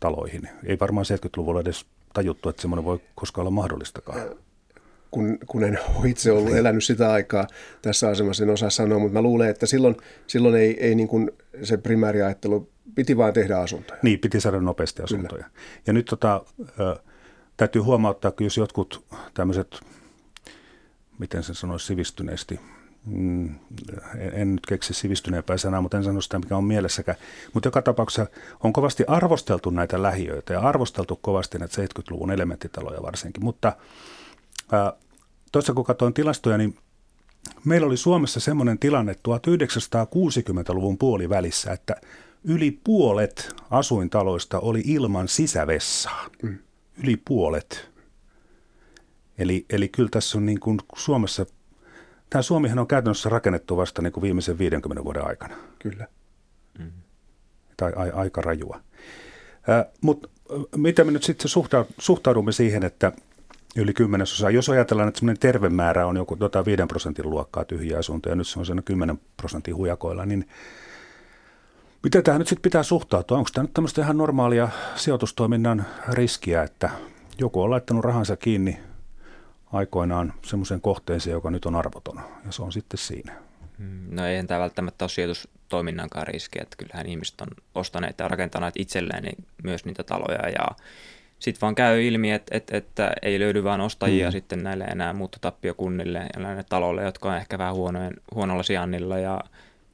taloihin. Ei varmaan 70-luvulla edes tajuttu, että semmoinen voi koskaan olla mahdollistakaan kun, kun en ole itse ollut elänyt sitä aikaa tässä asemassa, en osaa sanoa, mutta mä luulen, että silloin, silloin ei, ei niin kuin se primääriajattelu, piti vaan tehdä asuntoja. Niin, piti saada nopeasti asuntoja. Kyllä. Ja nyt tota, täytyy huomauttaa, että jos jotkut tämmöiset, miten sen sanoisi sivistyneesti, mm, en, en nyt keksi sivistyneempää sanaa, mutta en sano sitä, mikä on mielessäkään. Mutta joka tapauksessa on kovasti arvosteltu näitä lähiöitä ja arvosteltu kovasti näitä 70-luvun elementtitaloja varsinkin, mutta Tuossa kun katsoin tilastoja, niin meillä oli Suomessa semmoinen tilanne 1960-luvun puolivälissä, että yli puolet asuintaloista oli ilman sisävessaa. Mm. Yli puolet. Eli, eli kyllä tässä on niin kuin Suomessa, tämä Suomihan on käytännössä rakennettu vasta niin kuin viimeisen 50 vuoden aikana. Kyllä. Mm. Tai a, aika rajua. Äh, Mutta miten me nyt sitten suhtaudumme siihen, että yli kymmenesosa. Jos ajatellaan, että semmoinen terve määrä on joku tota 5 prosentin luokkaa tyhjiä asuntoja, ja nyt se on sen 10 prosentin hujakoilla, niin miten tähän nyt sitten pitää suhtautua? Onko tämä nyt tämmöistä ihan normaalia sijoitustoiminnan riskiä, että joku on laittanut rahansa kiinni aikoinaan semmoisen kohteeseen, joka nyt on arvoton, ja se on sitten siinä. No eihän tämä välttämättä ole sijoitustoiminnankaan riski, että kyllähän ihmiset on ostaneet ja rakentaneet itselleen niin myös niitä taloja ja sitten vaan käy ilmi, että, että, että ei löydy vaan ostajia mm. sitten näille enää muuttotappiokunnille ja näille taloille, jotka on ehkä vähän huonojen, huonolla sijainnilla ja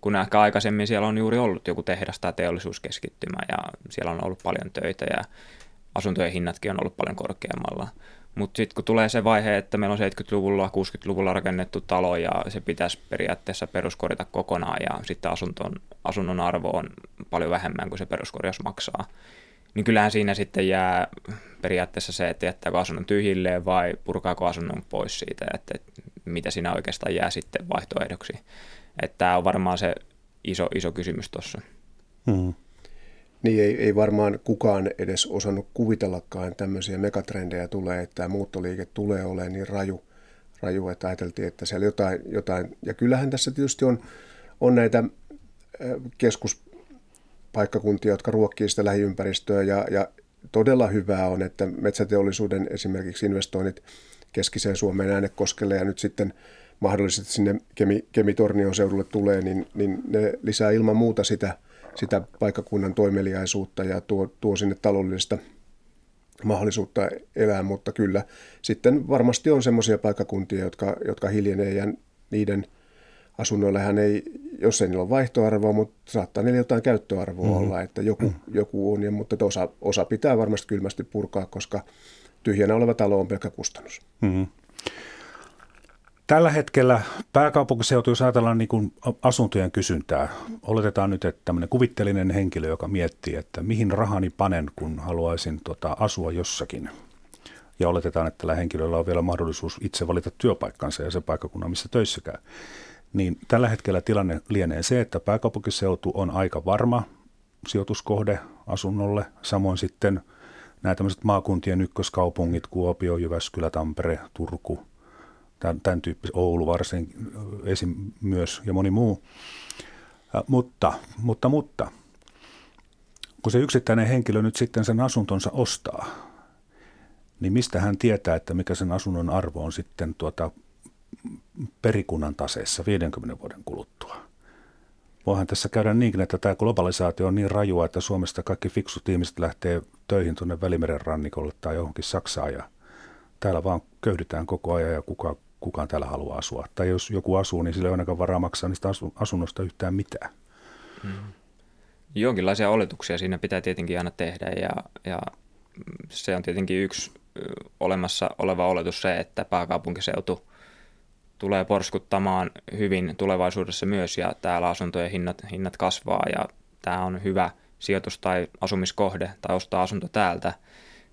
kun ehkä aikaisemmin siellä on juuri ollut joku tehdas tai teollisuuskeskittymä ja siellä on ollut paljon töitä ja asuntojen hinnatkin on ollut paljon korkeammalla. Mutta sitten kun tulee se vaihe, että meillä on 70-luvulla, 60-luvulla rakennettu talo ja se pitäisi periaatteessa peruskorjata kokonaan ja sitten asunton, asunnon arvo on paljon vähemmän kuin se peruskorjaus maksaa, niin kyllähän siinä sitten jää periaatteessa se, että jättääkö asunnon tyhjilleen vai purkaako asunnon pois siitä, että, mitä siinä oikeastaan jää sitten vaihtoehdoksi. Että tämä on varmaan se iso, iso kysymys tuossa. Hmm. Niin ei, ei varmaan kukaan edes osannut kuvitellakaan tämmöisiä megatrendejä tulee, että muuttoliike tulee olemaan niin raju, raju että ajateltiin, että siellä jotain, jotain. ja kyllähän tässä tietysti on, on näitä keskus paikkakuntia, jotka ruokkii sitä lähiympäristöä. Ja, ja todella hyvää on, että metsäteollisuuden esimerkiksi investoinnit keskiseen Suomeen äänekoskelle ja nyt sitten mahdollisesti sinne Kemi, Kemitornion seudulle tulee, niin, niin ne lisää ilman muuta sitä, sitä paikkakunnan toimeliaisuutta ja tuo, tuo sinne taloudellista mahdollisuutta elää, mutta kyllä sitten varmasti on semmoisia paikkakuntia, jotka, jotka hiljenee ja niiden asunnoillehan ei, jos ei niillä ole vaihtoarvoa, mutta saattaa niillä jotain käyttöarvoa mm-hmm. olla, että joku, mm-hmm. joku on, ja, mutta osa, osa pitää varmasti kylmästi purkaa, koska tyhjänä oleva talo on pelkkä kustannus. Mm-hmm. Tällä hetkellä pääkaupunkiseutu, jos ajatellaan niin kuin asuntojen kysyntää, oletetaan nyt, että tämmöinen kuvittelinen henkilö, joka miettii, että mihin rahani panen, kun haluaisin tota, asua jossakin. Ja oletetaan, että tällä henkilöllä on vielä mahdollisuus itse valita työpaikkansa ja se paikkakunnan, missä töissäkään. Niin tällä hetkellä tilanne lienee se, että pääkaupunkiseutu on aika varma sijoituskohde asunnolle. Samoin sitten nämä tämmöiset maakuntien ykköskaupungit, Kuopio, Jyväskylä, Tampere, Turku – tämän, tämän tyyppiset, Oulu varsin esim. myös ja moni muu. Mutta, mutta, mutta, kun se yksittäinen henkilö nyt sitten sen asuntonsa ostaa, niin mistä hän tietää, että mikä sen asunnon arvo on sitten tuota perikunnan taseessa 50 vuoden kuluttua? Voihan tässä käydä niinkin, että tämä globalisaatio on niin rajua, että Suomesta kaikki fiksut ihmiset lähtee töihin tuonne Välimeren rannikolle tai johonkin Saksaan ja täällä vaan köyhdytään koko ajan ja kuka kukaan täällä haluaa asua. Tai jos joku asuu, niin sillä ei ole ainakaan varaa maksaa niistä asunnosta yhtään mitään. Hmm. Jonkinlaisia oletuksia siinä pitää tietenkin aina tehdä ja, ja se on tietenkin yksi olemassa oleva oletus se, että pääkaupunkiseutu tulee porskuttamaan hyvin tulevaisuudessa myös ja täällä asuntojen hinnat, hinnat kasvaa ja tämä on hyvä sijoitus tai asumiskohde tai ostaa asunto täältä.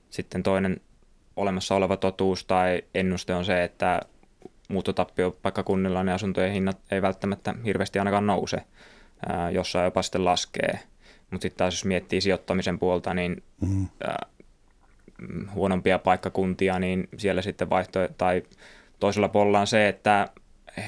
Sitten toinen olemassa oleva totuus tai ennuste on se, että muuttotappiopaikkakunnilla ne asuntojen hinnat ei välttämättä hirveästi ainakaan nouse, jossain jopa sitten laskee. Mutta sitten taas jos miettii sijoittamisen puolta, niin mm. ää, huonompia paikkakuntia, niin siellä sitten vaihto tai toisella puolella on se, että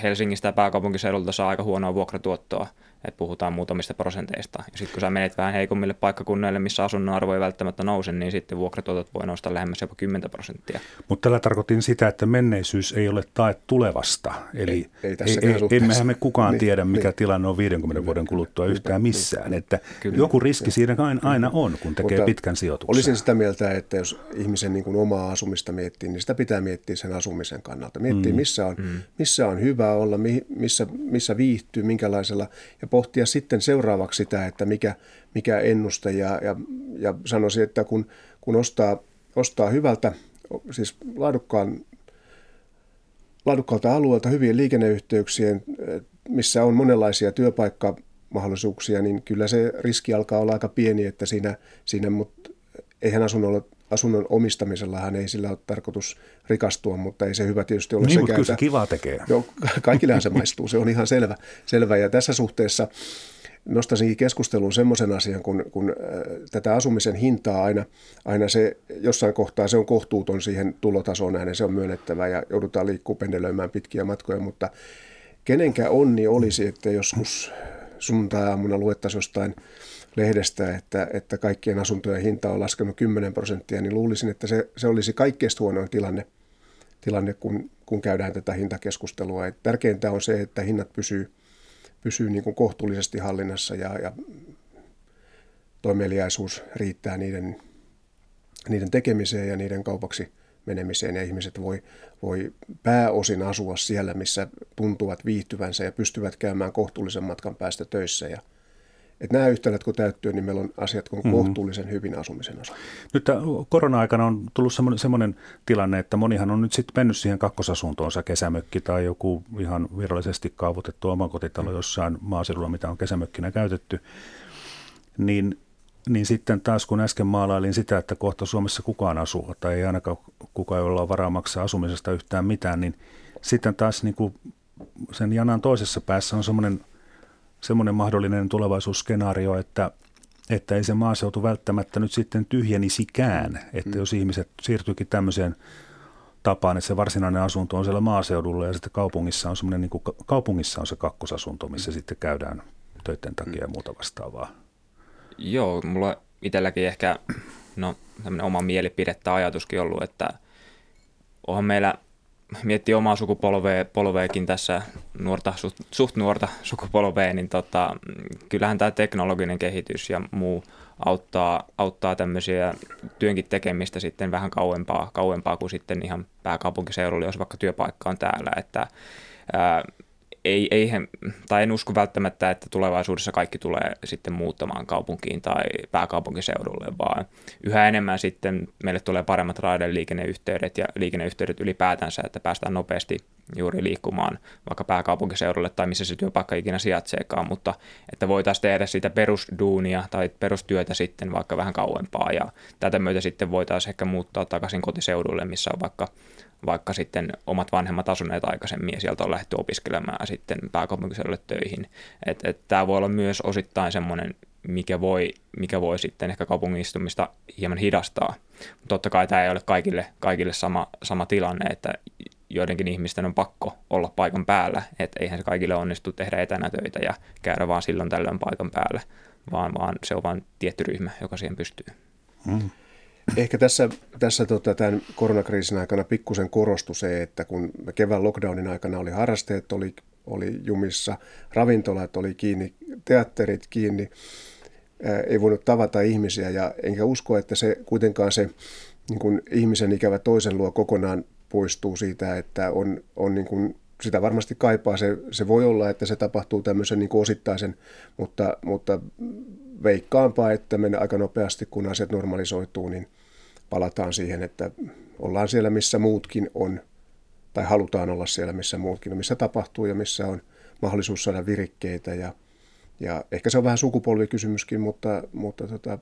Helsingistä pääkaupunkiseudulta saa aika huonoa vuokratuottoa että puhutaan muutamista prosenteista. Ja sitten kun sä menet vähän heikommille paikkakunnille, missä asunnon arvo ei välttämättä nouse, niin sitten vuokratuotot voi nousta lähemmäs jopa 10 prosenttia. Mutta tällä tarkoitin sitä, että menneisyys ei ole tae tulevasta. Eli ei, ei, ei, ei emmehän me kukaan niin, tiedä, mikä niin. tilanne on 50 vuoden kuluttua yhtään missään. Että Kyllä. joku riski siinä aina on, kun tekee Mutta pitkän sijoituksen. Olisin sitä mieltä, että jos ihmisen niin kuin omaa asumista miettii, niin sitä pitää miettiä sen asumisen kannalta. Miettiä, mm. missä, on, mm. missä on hyvä olla, missä, missä viihtyy, minkälaisella ja pohtia sitten seuraavaksi sitä, että mikä, mikä ennuste ja, ja, ja sanoisin, että kun, kun ostaa, ostaa hyvältä, siis laadukkaan, laadukkaalta alueelta hyvien liikenneyhteyksien, missä on monenlaisia työpaikkamahdollisuuksia, niin kyllä se riski alkaa olla aika pieni, että siinä, siinä mutta eihän asunnolla asunnon omistamisellahan ei sillä ole tarkoitus rikastua, mutta ei se hyvä tietysti ole niin, sekään. Mutta kyllä se kiva tekee. Joo, kaikillehan se maistuu, se on ihan selvä. selvä. Ja tässä suhteessa nostaisinkin keskusteluun semmoisen asian, kun, kun äh, tätä asumisen hintaa aina, aina se jossain kohtaa se on kohtuuton siihen tulotasoon nähden, se on myönnettävä ja joudutaan liikkuu pendelöimään pitkiä matkoja, mutta kenenkä onni olisi, että joskus sunnuntai-aamuna luettaisiin jostain lehdestä, että, että kaikkien asuntojen hinta on laskenut 10 prosenttia, niin luulisin, että se, se olisi kaikkein huonoin tilanne, tilanne kun, kun käydään tätä hintakeskustelua. Et tärkeintä on se, että hinnat pysyy, pysyy niin kuin kohtuullisesti hallinnassa ja, ja toimeliaisuus riittää niiden, niiden tekemiseen ja niiden kaupaksi menemiseen ja ihmiset voi, voi pääosin asua siellä, missä tuntuvat viihtyvänsä ja pystyvät käymään kohtuullisen matkan päästä töissä ja, että nämä yhtälöt kun täyttyy, niin meillä on asiat kun mm-hmm. kohtuullisen hyvin asumisen osa. Nyt korona-aikana on tullut semmoinen, semmoinen tilanne, että monihan on nyt sitten mennyt siihen kakkosasuntoonsa kesämökki tai joku ihan virallisesti kaavoitettu omakotitalo jossain maaseudulla, mitä on kesämökkinä käytetty. Niin, niin sitten taas kun äsken maalailin sitä, että kohta Suomessa kukaan asuu tai ei ainakaan kukaan, jolla on varaa maksaa asumisesta yhtään mitään, niin sitten taas niin kuin sen janan toisessa päässä on semmoinen – semmoinen mahdollinen tulevaisuusskenaario, että, että ei se maaseutu välttämättä nyt sitten tyhjenisikään, että mm. jos ihmiset siirtyykin tämmöiseen tapaan, että se varsinainen asunto on siellä maaseudulla ja sitten kaupungissa on semmoinen, niin kuin, kaupungissa on se kakkosasunto, missä mm. sitten käydään töiden takia mm. ja muuta vastaavaa. Joo, mulla itselläkin ehkä no, tämmöinen oma mielipide tai ajatuskin ollut, että onhan meillä miettii omaa sukupolvea, polveekin tässä nuorta, suht, suht nuorta sukupolvea, niin tota, kyllähän tämä teknologinen kehitys ja muu auttaa, auttaa tämmöisiä työnkin tekemistä sitten vähän kauempaa, kauempaa kuin sitten ihan pääkaupunkiseudulla, jos vaikka työpaikka on täällä, että ää, ei, ei tai en usko välttämättä, että tulevaisuudessa kaikki tulee sitten muuttamaan kaupunkiin tai pääkaupunkiseudulle, vaan yhä enemmän sitten meille tulee paremmat raideliikenneyhteydet ja liikenneyhteydet ylipäätänsä, että päästään nopeasti juuri liikkumaan vaikka pääkaupunkiseudulle tai missä se työpaikka ikinä sijaitseekaan, mutta että voitaisiin tehdä sitä perusduunia tai perustyötä sitten vaikka vähän kauempaa ja tätä myötä sitten voitaisiin ehkä muuttaa takaisin kotiseudulle, missä on vaikka vaikka sitten omat vanhemmat asuneet aikaisemmin ja sieltä on lähdetty opiskelemaan sitten pääkaupunkiseudulle töihin. Että et tämä voi olla myös osittain semmoinen, mikä voi, mikä voi sitten ehkä kaupungistumista hieman hidastaa. Mutta totta kai tämä ei ole kaikille, kaikille sama, sama tilanne, että joidenkin ihmisten on pakko olla paikan päällä, että eihän se kaikille onnistu tehdä etänä töitä ja käydä vaan silloin tällöin paikan päällä, vaan, vaan se on vain tietty ryhmä, joka siihen pystyy. Mm. Ehkä tässä, tässä tota, tämän koronakriisin aikana pikkusen korostui se, että kun kevään lockdownin aikana oli harrasteet, oli, oli jumissa, ravintolat oli kiinni, teatterit kiinni, ää, ei voinut tavata ihmisiä ja enkä usko, että se kuitenkaan se niin kuin ihmisen ikävä toisen luo kokonaan poistuu siitä, että on, on niin kuin, sitä varmasti kaipaa. Se, se voi olla, että se tapahtuu tämmöisen niin kuin osittaisen, mutta, mutta veikkaanpa, että menee aika nopeasti, kun asiat normalisoituu, niin palataan siihen, että ollaan siellä, missä muutkin on, tai halutaan olla siellä, missä muutkin on, missä tapahtuu ja missä on mahdollisuus saada virikkeitä. Ja, ja ehkä se on vähän sukupolvikysymyskin, mutta, mutta tota,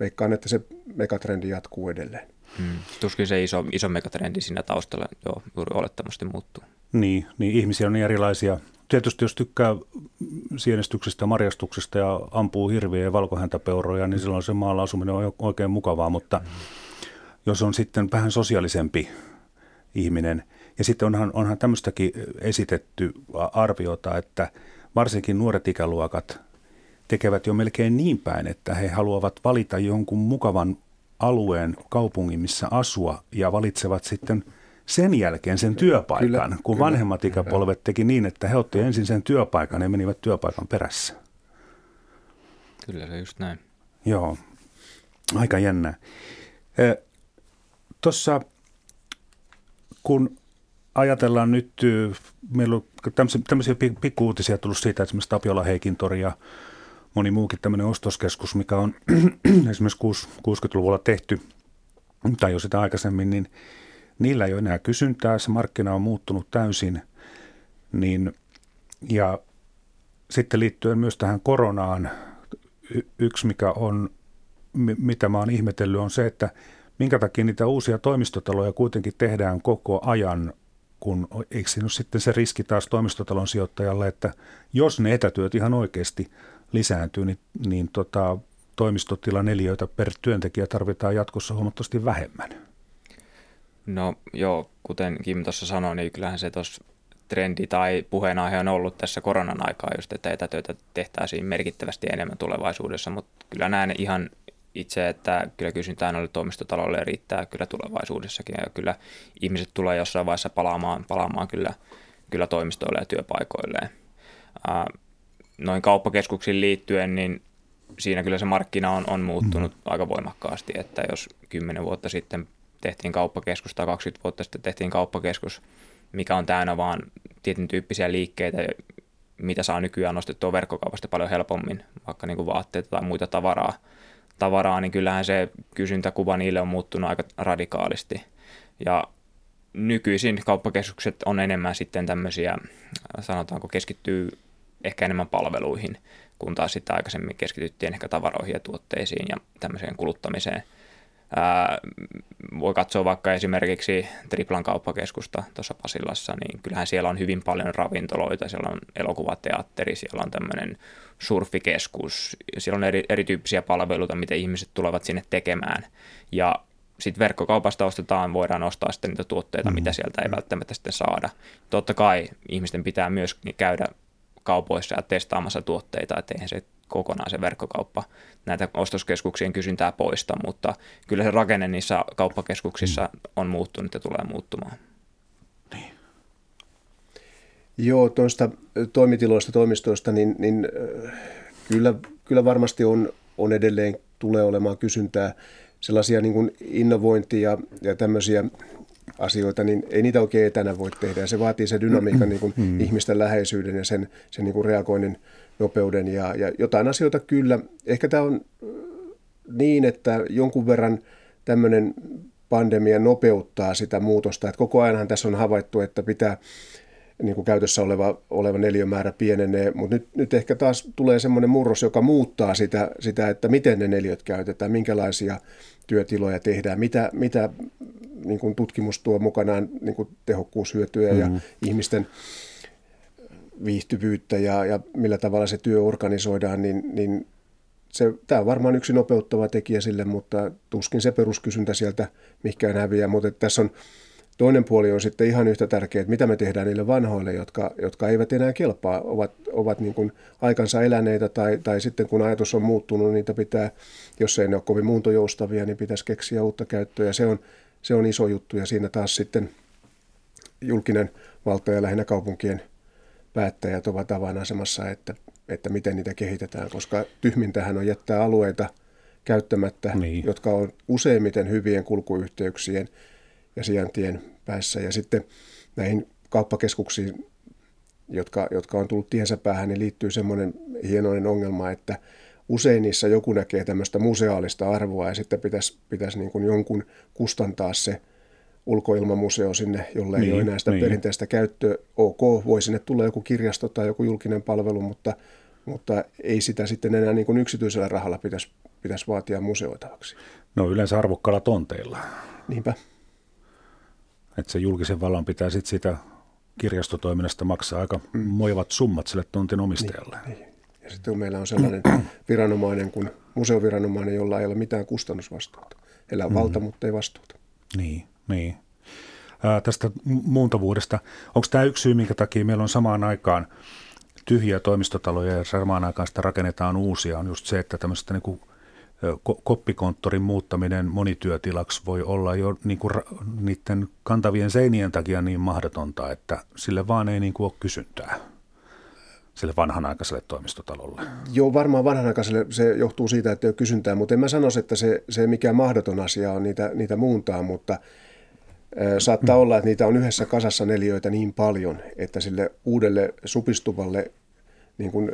veikkaan, että se megatrendi jatkuu edelleen. Hmm. Tuskin se iso, iso megatrendi siinä taustalla jo juuri olettomasti muuttuu. Niin, niin ihmisiä on niin erilaisia tietysti jos tykkää sienestyksestä ja marjastuksesta ja ampuu hirviä ja valkohäntäpeuroja, niin silloin se maalla asuminen on oikein mukavaa, mutta jos on sitten vähän sosiaalisempi ihminen, ja sitten onhan, onhan tämmöistäkin esitetty arviota, että varsinkin nuoret ikäluokat tekevät jo melkein niin päin, että he haluavat valita jonkun mukavan alueen kaupungin, missä asua, ja valitsevat sitten – sen jälkeen sen työpaikan, kyllä, kun kyllä, vanhemmat ikäpolvet teki niin, että he otti ensin sen työpaikan ja menivät työpaikan perässä. Kyllä se just näin. Joo, aika jännä. E, Tuossa kun ajatellaan nyt, meillä on tämmöisiä, tämmöisiä pikkuuutisia tullut siitä, että esimerkiksi Tapiola Heikintori ja moni muukin tämmöinen ostoskeskus, mikä on esimerkiksi 60-luvulla tehty, tai jo sitä aikaisemmin, niin – niillä ei ole enää kysyntää, se markkina on muuttunut täysin. Niin, ja sitten liittyen myös tähän koronaan, yksi mikä on, mitä mä oon ihmetellyt, on se, että minkä takia niitä uusia toimistotaloja kuitenkin tehdään koko ajan, kun eikö siinä ole sitten se riski taas toimistotalon sijoittajalle, että jos ne etätyöt ihan oikeasti lisääntyy, niin, niin tota, toimistotilaneliöitä per työntekijä tarvitaan jatkossa huomattavasti vähemmän. No joo, kuten Kim tuossa sanoi, niin kyllähän se tuossa trendi tai puheenaihe on ollut tässä koronan aikaa just, että etätöitä tehtäisiin merkittävästi enemmän tulevaisuudessa, mutta kyllä näen ihan itse, että kyllä kysyntää noille toimistotaloille riittää kyllä tulevaisuudessakin ja kyllä ihmiset tulee jossain vaiheessa palaamaan, palaamaan kyllä, kyllä toimistoille ja työpaikoilleen. Noin kauppakeskuksiin liittyen, niin siinä kyllä se markkina on, on muuttunut mm. aika voimakkaasti, että jos kymmenen vuotta sitten tehtiin kauppakeskus tai 20 vuotta sitten tehtiin kauppakeskus, mikä on täynnä vaan tietyn tyyppisiä liikkeitä, mitä saa nykyään nostettua verkkokaupasta paljon helpommin, vaikka niin kuin vaatteita tai muita tavaraa, tavaraa, niin kyllähän se kysyntäkuva niille on muuttunut aika radikaalisti. Ja nykyisin kauppakeskukset on enemmän sitten tämmöisiä, sanotaanko keskittyy ehkä enemmän palveluihin, kun taas sitten aikaisemmin keskityttiin ehkä tavaroihin ja tuotteisiin ja tämmöiseen kuluttamiseen – Ää, voi katsoa vaikka esimerkiksi Triplan kauppakeskusta tuossa Pasilassa, niin kyllähän siellä on hyvin paljon ravintoloita, siellä on elokuvateatteri, siellä on tämmöinen surfikeskus, siellä on eri, erityyppisiä palveluita, mitä ihmiset tulevat sinne tekemään. Ja sitten verkkokaupasta ostetaan, voidaan ostaa sitten niitä tuotteita, mm-hmm. mitä sieltä ei välttämättä sitten saada. Totta kai ihmisten pitää myös käydä kaupoissa ja testaamassa tuotteita, että eihän se kokonaan se verkkokauppa näitä ostoskeskuksien kysyntää poista, mutta kyllä se rakenne niissä kauppakeskuksissa mm. on muuttunut ja tulee muuttumaan. Joo, tuosta toimitiloista, toimistoista, niin, niin kyllä, kyllä varmasti on, on edelleen tulee olemaan kysyntää sellaisia niin kuin innovointia ja tämmöisiä asioita, niin ei niitä oikein etänä voi tehdä. Ja se vaatii se dynamiikan niin kuin mm. ihmisten läheisyyden ja sen, sen niin kuin reagoinnin nopeuden. Ja, ja jotain asioita kyllä. Ehkä tämä on niin, että jonkun verran tämmöinen pandemia nopeuttaa sitä muutosta. Että koko ajanhan tässä on havaittu, että pitää niin kuin käytössä oleva, oleva neliömäärä pienenee, mutta nyt, nyt ehkä taas tulee semmoinen murros, joka muuttaa sitä, sitä, että miten ne neliöt käytetään, minkälaisia työtiloja tehdään, mitä, mitä niin kuin tutkimus tuo mukanaan niin kuin tehokkuushyötyjä mm-hmm. ja ihmisten viihtyvyyttä ja, ja millä tavalla se työ organisoidaan, niin, niin se, tämä on varmaan yksi nopeuttava tekijä sille, mutta tuskin se peruskysyntä sieltä mihinkään häviää, mutta tässä on Toinen puoli on sitten ihan yhtä tärkeä, että mitä me tehdään niille vanhoille, jotka, jotka eivät enää kelpaa, ovat, ovat niin kuin aikansa eläneitä tai, tai sitten kun ajatus on muuttunut, niin niitä pitää, jos ei ne ole kovin muuntojoustavia, niin pitäisi keksiä uutta käyttöä. Ja se on, se on iso juttu ja siinä taas sitten julkinen valta ja lähinnä kaupunkien päättäjät ovat avainasemassa, että, että miten niitä kehitetään, koska tyhmintähän on jättää alueita käyttämättä, niin. jotka on useimmiten hyvien kulkuyhteyksien – ja sijaintien päässä. Ja sitten näihin kauppakeskuksiin, jotka, jotka on tullut tiensä päähän, niin liittyy semmoinen hienoinen ongelma, että usein niissä joku näkee tämmöistä museaalista arvoa ja sitten pitäisi, pitäisi niin kuin jonkun kustantaa se ulkoilmamuseo sinne, jolle niin, ei ole enää sitä niin. perinteistä käyttöä. Ok, voi sinne tulla joku kirjasto tai joku julkinen palvelu, mutta, mutta ei sitä sitten enää niin kuin yksityisellä rahalla pitäisi, pitäisi vaatia museoitavaksi. No yleensä arvokkailla tonteilla. Niinpä. Että se julkisen vallan pitää sitten sitä kirjastotoiminnasta maksaa aika mm. moivat summat sille tontin omistajalle. Niin, niin. Ja sitten kun meillä on sellainen viranomainen kuin museoviranomainen, jolla ei ole mitään kustannusvastuuta. Heillä on mm. valta, mutta ei vastuuta. Niin, niin. Ää, tästä muuntavuudesta. Onko tämä yksi syy, minkä takia meillä on samaan aikaan tyhjiä toimistotaloja ja samaan aikaan sitä rakennetaan uusia, on just se, että tämmöistä niin koppikonttorin muuttaminen monityötilaksi voi olla jo niin kuin niiden kantavien seinien takia niin mahdotonta, että sille vaan ei niin kuin ole kysyntää sille vanhanaikaiselle toimistotalolle? Joo, varmaan vanhanaikaiselle se johtuu siitä, että ei ole kysyntää, mutta en mä sanoisi, että se, se mikä mahdoton asia on niitä, niitä muuntaa, mutta saattaa olla, että niitä on yhdessä kasassa neljöitä niin paljon, että sille uudelle supistuvalle niin kuin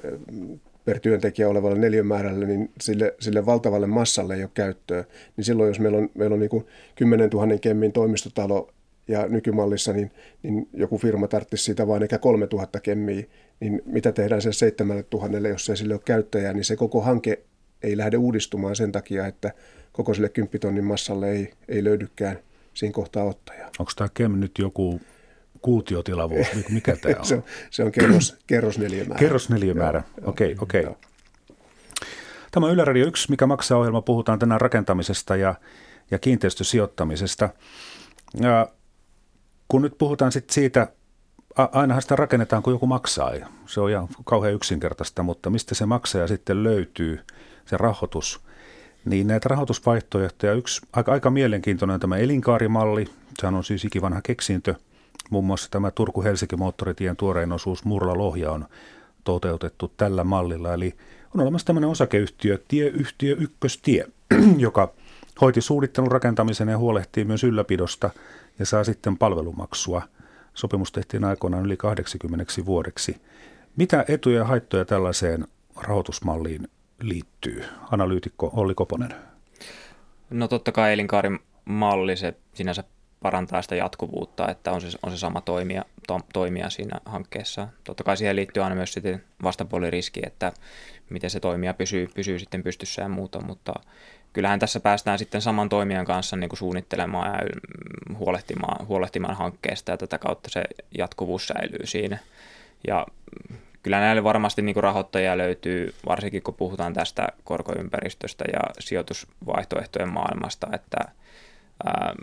per työntekijä olevalle neliömäärälle, niin sille, sille valtavalle massalle ei ole käyttöä. Niin silloin, jos meillä on, meillä on niin kuin 10 000 kemmin toimistotalo ja nykymallissa, niin, niin joku firma tarvitsisi siitä vain ehkä 3000 kemmiä, niin mitä tehdään sen 7000, jos ei sille ole käyttäjää, niin se koko hanke ei lähde uudistumaan sen takia, että koko sille 10 tonnin massalle ei, ei löydykään siinä kohtaa ottajaa. Onko tämä KEM nyt joku kuutiotilavuus, mikä tämä on? se, on se on kerros, kerrosneliömäärä. Kerrosneliömäärä, okei, okei. Okay, okay. Tämä on Yle Radio 1, mikä maksaa ohjelma. Puhutaan tänään rakentamisesta ja, ja kiinteistösijoittamisesta. Ja kun nyt puhutaan sit siitä, ainahan sitä rakennetaan, kun joku maksaa. Se on ihan kauhean yksinkertaista, mutta mistä se maksaja sitten löytyy, se rahoitus, niin näitä rahoitusvaihtoehtoja, yksi aika, aika mielenkiintoinen on tämä elinkaarimalli, sehän on siis ikivanha keksintö – Muun muassa tämä Turku-Helsinki-moottoritien tuorein osuus Murla-Lohja on toteutettu tällä mallilla. Eli on olemassa tämmöinen osakeyhtiö, tieyhtiö Ykköstie, joka hoiti suunnittelun rakentamisen ja huolehtii myös ylläpidosta ja saa sitten palvelumaksua. Sopimus tehtiin aikoinaan yli 80 vuodeksi. Mitä etuja ja haittoja tällaiseen rahoitusmalliin liittyy? Analyytikko Olli Koponen. No totta kai elinkaarimalli, se sinänsä parantaa sitä jatkuvuutta, että on se, on se sama toimija, to, toimija siinä hankkeessa. Totta kai siihen liittyy aina myös sitten vastapuoliriski, että miten se toimija pysyy, pysyy sitten pystyssä ja muuta, mutta kyllähän tässä päästään sitten saman toimijan kanssa niin kuin suunnittelemaan ja huolehtimaan, huolehtimaan hankkeesta ja tätä kautta se jatkuvuus säilyy siinä. Ja kyllä näille varmasti niin kuin rahoittajia löytyy, varsinkin kun puhutaan tästä korkoympäristöstä ja sijoitusvaihtoehtojen maailmasta, että ää,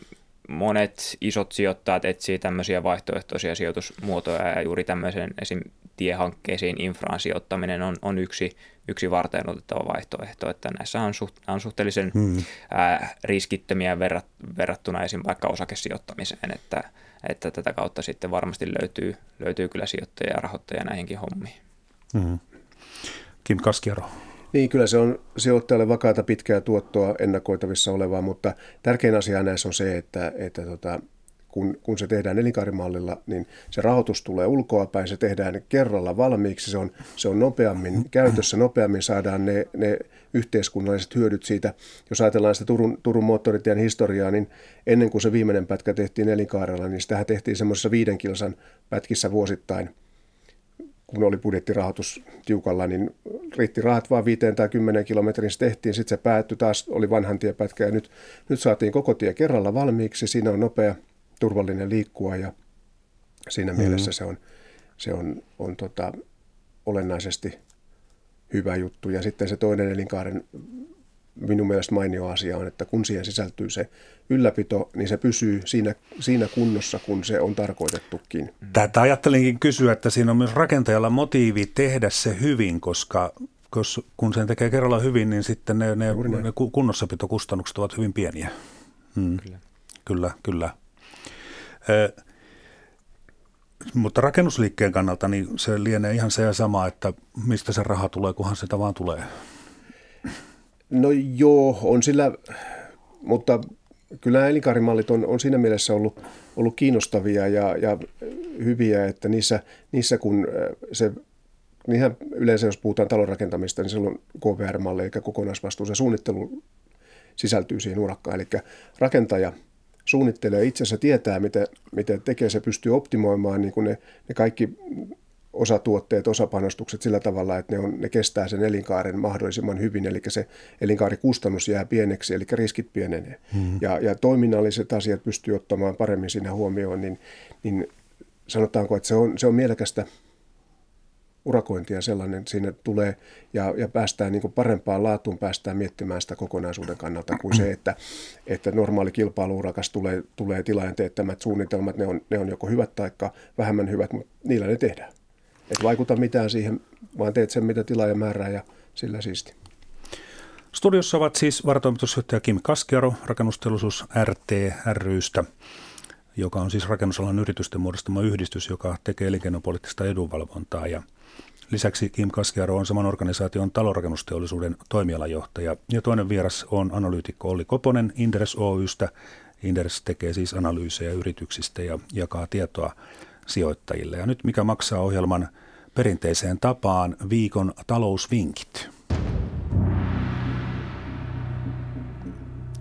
monet isot sijoittajat etsii tämmöisiä vaihtoehtoisia sijoitusmuotoja ja juuri tämmöisen esim. tiehankkeisiin infraan sijoittaminen on, on yksi, yksi varten otettava vaihtoehto, että näissä on, suht, on suhteellisen hmm. ää, riskittömiä verrat, verrattuna esim. vaikka osakesijoittamiseen, että, että tätä kautta sitten varmasti löytyy, löytyy kyllä sijoittajia ja rahoittajia näihinkin hommiin. Hmm. Kim Kaskiaro. Niin, kyllä se on sijoittajalle vakaata pitkää tuottoa ennakoitavissa olevaa, mutta tärkein asia näissä on se, että, että tota, kun, kun se tehdään elinkaarimallilla, niin se rahoitus tulee ulkoapäin, se tehdään kerralla valmiiksi, se on, se on nopeammin käytössä, nopeammin saadaan ne, ne yhteiskunnalliset hyödyt siitä. Jos ajatellaan sitä Turun, Turun moottoritien historiaa, niin ennen kuin se viimeinen pätkä tehtiin elinkaarella, niin sitä tehtiin semmoisessa viiden kilsan pätkissä vuosittain – kun oli budjettirahoitus tiukalla, niin riitti rahat vaan viiteen tai kymmenen kilometrin se tehtiin. Sitten se päättyi taas, oli vanhan tiepätkä ja nyt, nyt saatiin koko tie kerralla valmiiksi. Siinä on nopea, turvallinen liikkua ja siinä mm-hmm. mielessä se on, se on, on tota, olennaisesti hyvä juttu. Ja sitten se toinen elinkaaren minun mielestä mainio asia on, että kun siihen sisältyy se ylläpito, niin se pysyy siinä, siinä kunnossa, kun se on tarkoitettukin. Tätä ajattelinkin kysyä, että siinä on myös rakentajalla motiivi tehdä se hyvin, koska kun sen tekee kerralla hyvin, niin sitten ne, ne, ne kunnossapitokustannukset ovat hyvin pieniä. Hmm. Kyllä. Kyllä, kyllä. Ö, mutta rakennusliikkeen kannalta niin se lienee ihan se ja sama, että mistä se raha tulee, kunhan sitä vaan tulee. No joo, on sillä, mutta kyllä elinkaarimallit on, on siinä mielessä ollut, ollut kiinnostavia ja, ja hyviä, että niissä, niissä kun äh, se Niinhän yleensä, jos puhutaan talonrakentamista, niin silloin KVR-malli, eli kokonaisvastuu, se suunnittelu sisältyy siihen urakkaan. Eli rakentaja suunnittelee itse asiassa tietää, miten, miten tekee, se pystyy optimoimaan niin kuin ne, ne kaikki osatuotteet, osapanostukset sillä tavalla, että ne, on, ne kestää sen elinkaaren mahdollisimman hyvin, eli se elinkaarikustannus jää pieneksi, eli riskit pienenee. Mm-hmm. Ja, ja toiminnalliset asiat pystyy ottamaan paremmin siinä huomioon, niin, niin sanotaanko, että se on, se on mielekästä urakointia sellainen, sinne tulee ja, ja päästään niin parempaan laatuun, päästään miettimään sitä kokonaisuuden kannalta kuin se, että, että normaali kilpailuurakas tulee, tulee tilaajan teettämät suunnitelmat, ne on, ne on joko hyvät tai vähemmän hyvät, mutta niillä ne tehdään. Et vaikuta mitään siihen, vaan teet sen, mitä tilaaja määrää ja sillä siisti. Studiossa ovat siis varatoimitusjohtaja Kim Kaskiaro, rakennusteollisuus RT rystä, joka on siis rakennusalan yritysten muodostama yhdistys, joka tekee elinkeinopoliittista edunvalvontaa. Ja lisäksi Kim Kaskiaro on saman organisaation talorakennusteollisuuden toimialajohtaja. Ja toinen vieras on analyytikko Olli Koponen Inderes Oystä. Inderes tekee siis analyysejä yrityksistä ja jakaa tietoa sijoittajille. Ja nyt mikä maksaa ohjelman perinteiseen tapaan viikon talousvinkit.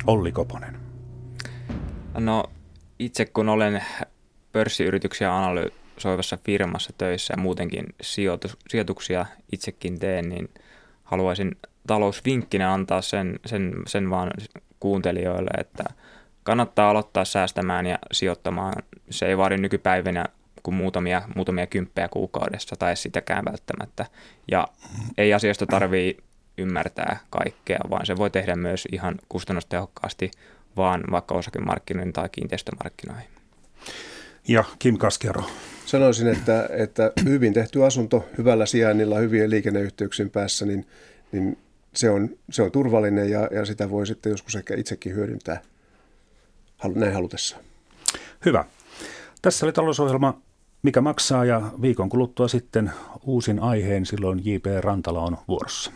Olli Koponen. No itse kun olen pörssiyrityksiä analysoivassa firmassa töissä ja muutenkin sijoitus, sijoituksia itsekin teen, niin haluaisin talousvinkkinä antaa sen, sen, sen vaan kuuntelijoille, että kannattaa aloittaa säästämään ja sijoittamaan. Se ei vaadi nykypäivänä kuin muutamia, muutamia kymppejä kuukaudessa tai sitäkään välttämättä. Ja ei asiasta tarvii ymmärtää kaikkea, vaan se voi tehdä myös ihan kustannustehokkaasti vaan vaikka osakemarkkinoihin tai kiinteistömarkkinoihin. Ja Kim Kaskero. Sanoisin, että, että hyvin tehty asunto hyvällä sijainnilla, hyvien liikenneyhteyksien päässä, niin, niin se, on, se on turvallinen ja, ja sitä voi sitten joskus ehkä itsekin hyödyntää näin halutessaan. Hyvä. Tässä oli talousohjelma mikä maksaa ja viikon kuluttua sitten uusin aiheen, silloin J.P. Rantala on vuorossa.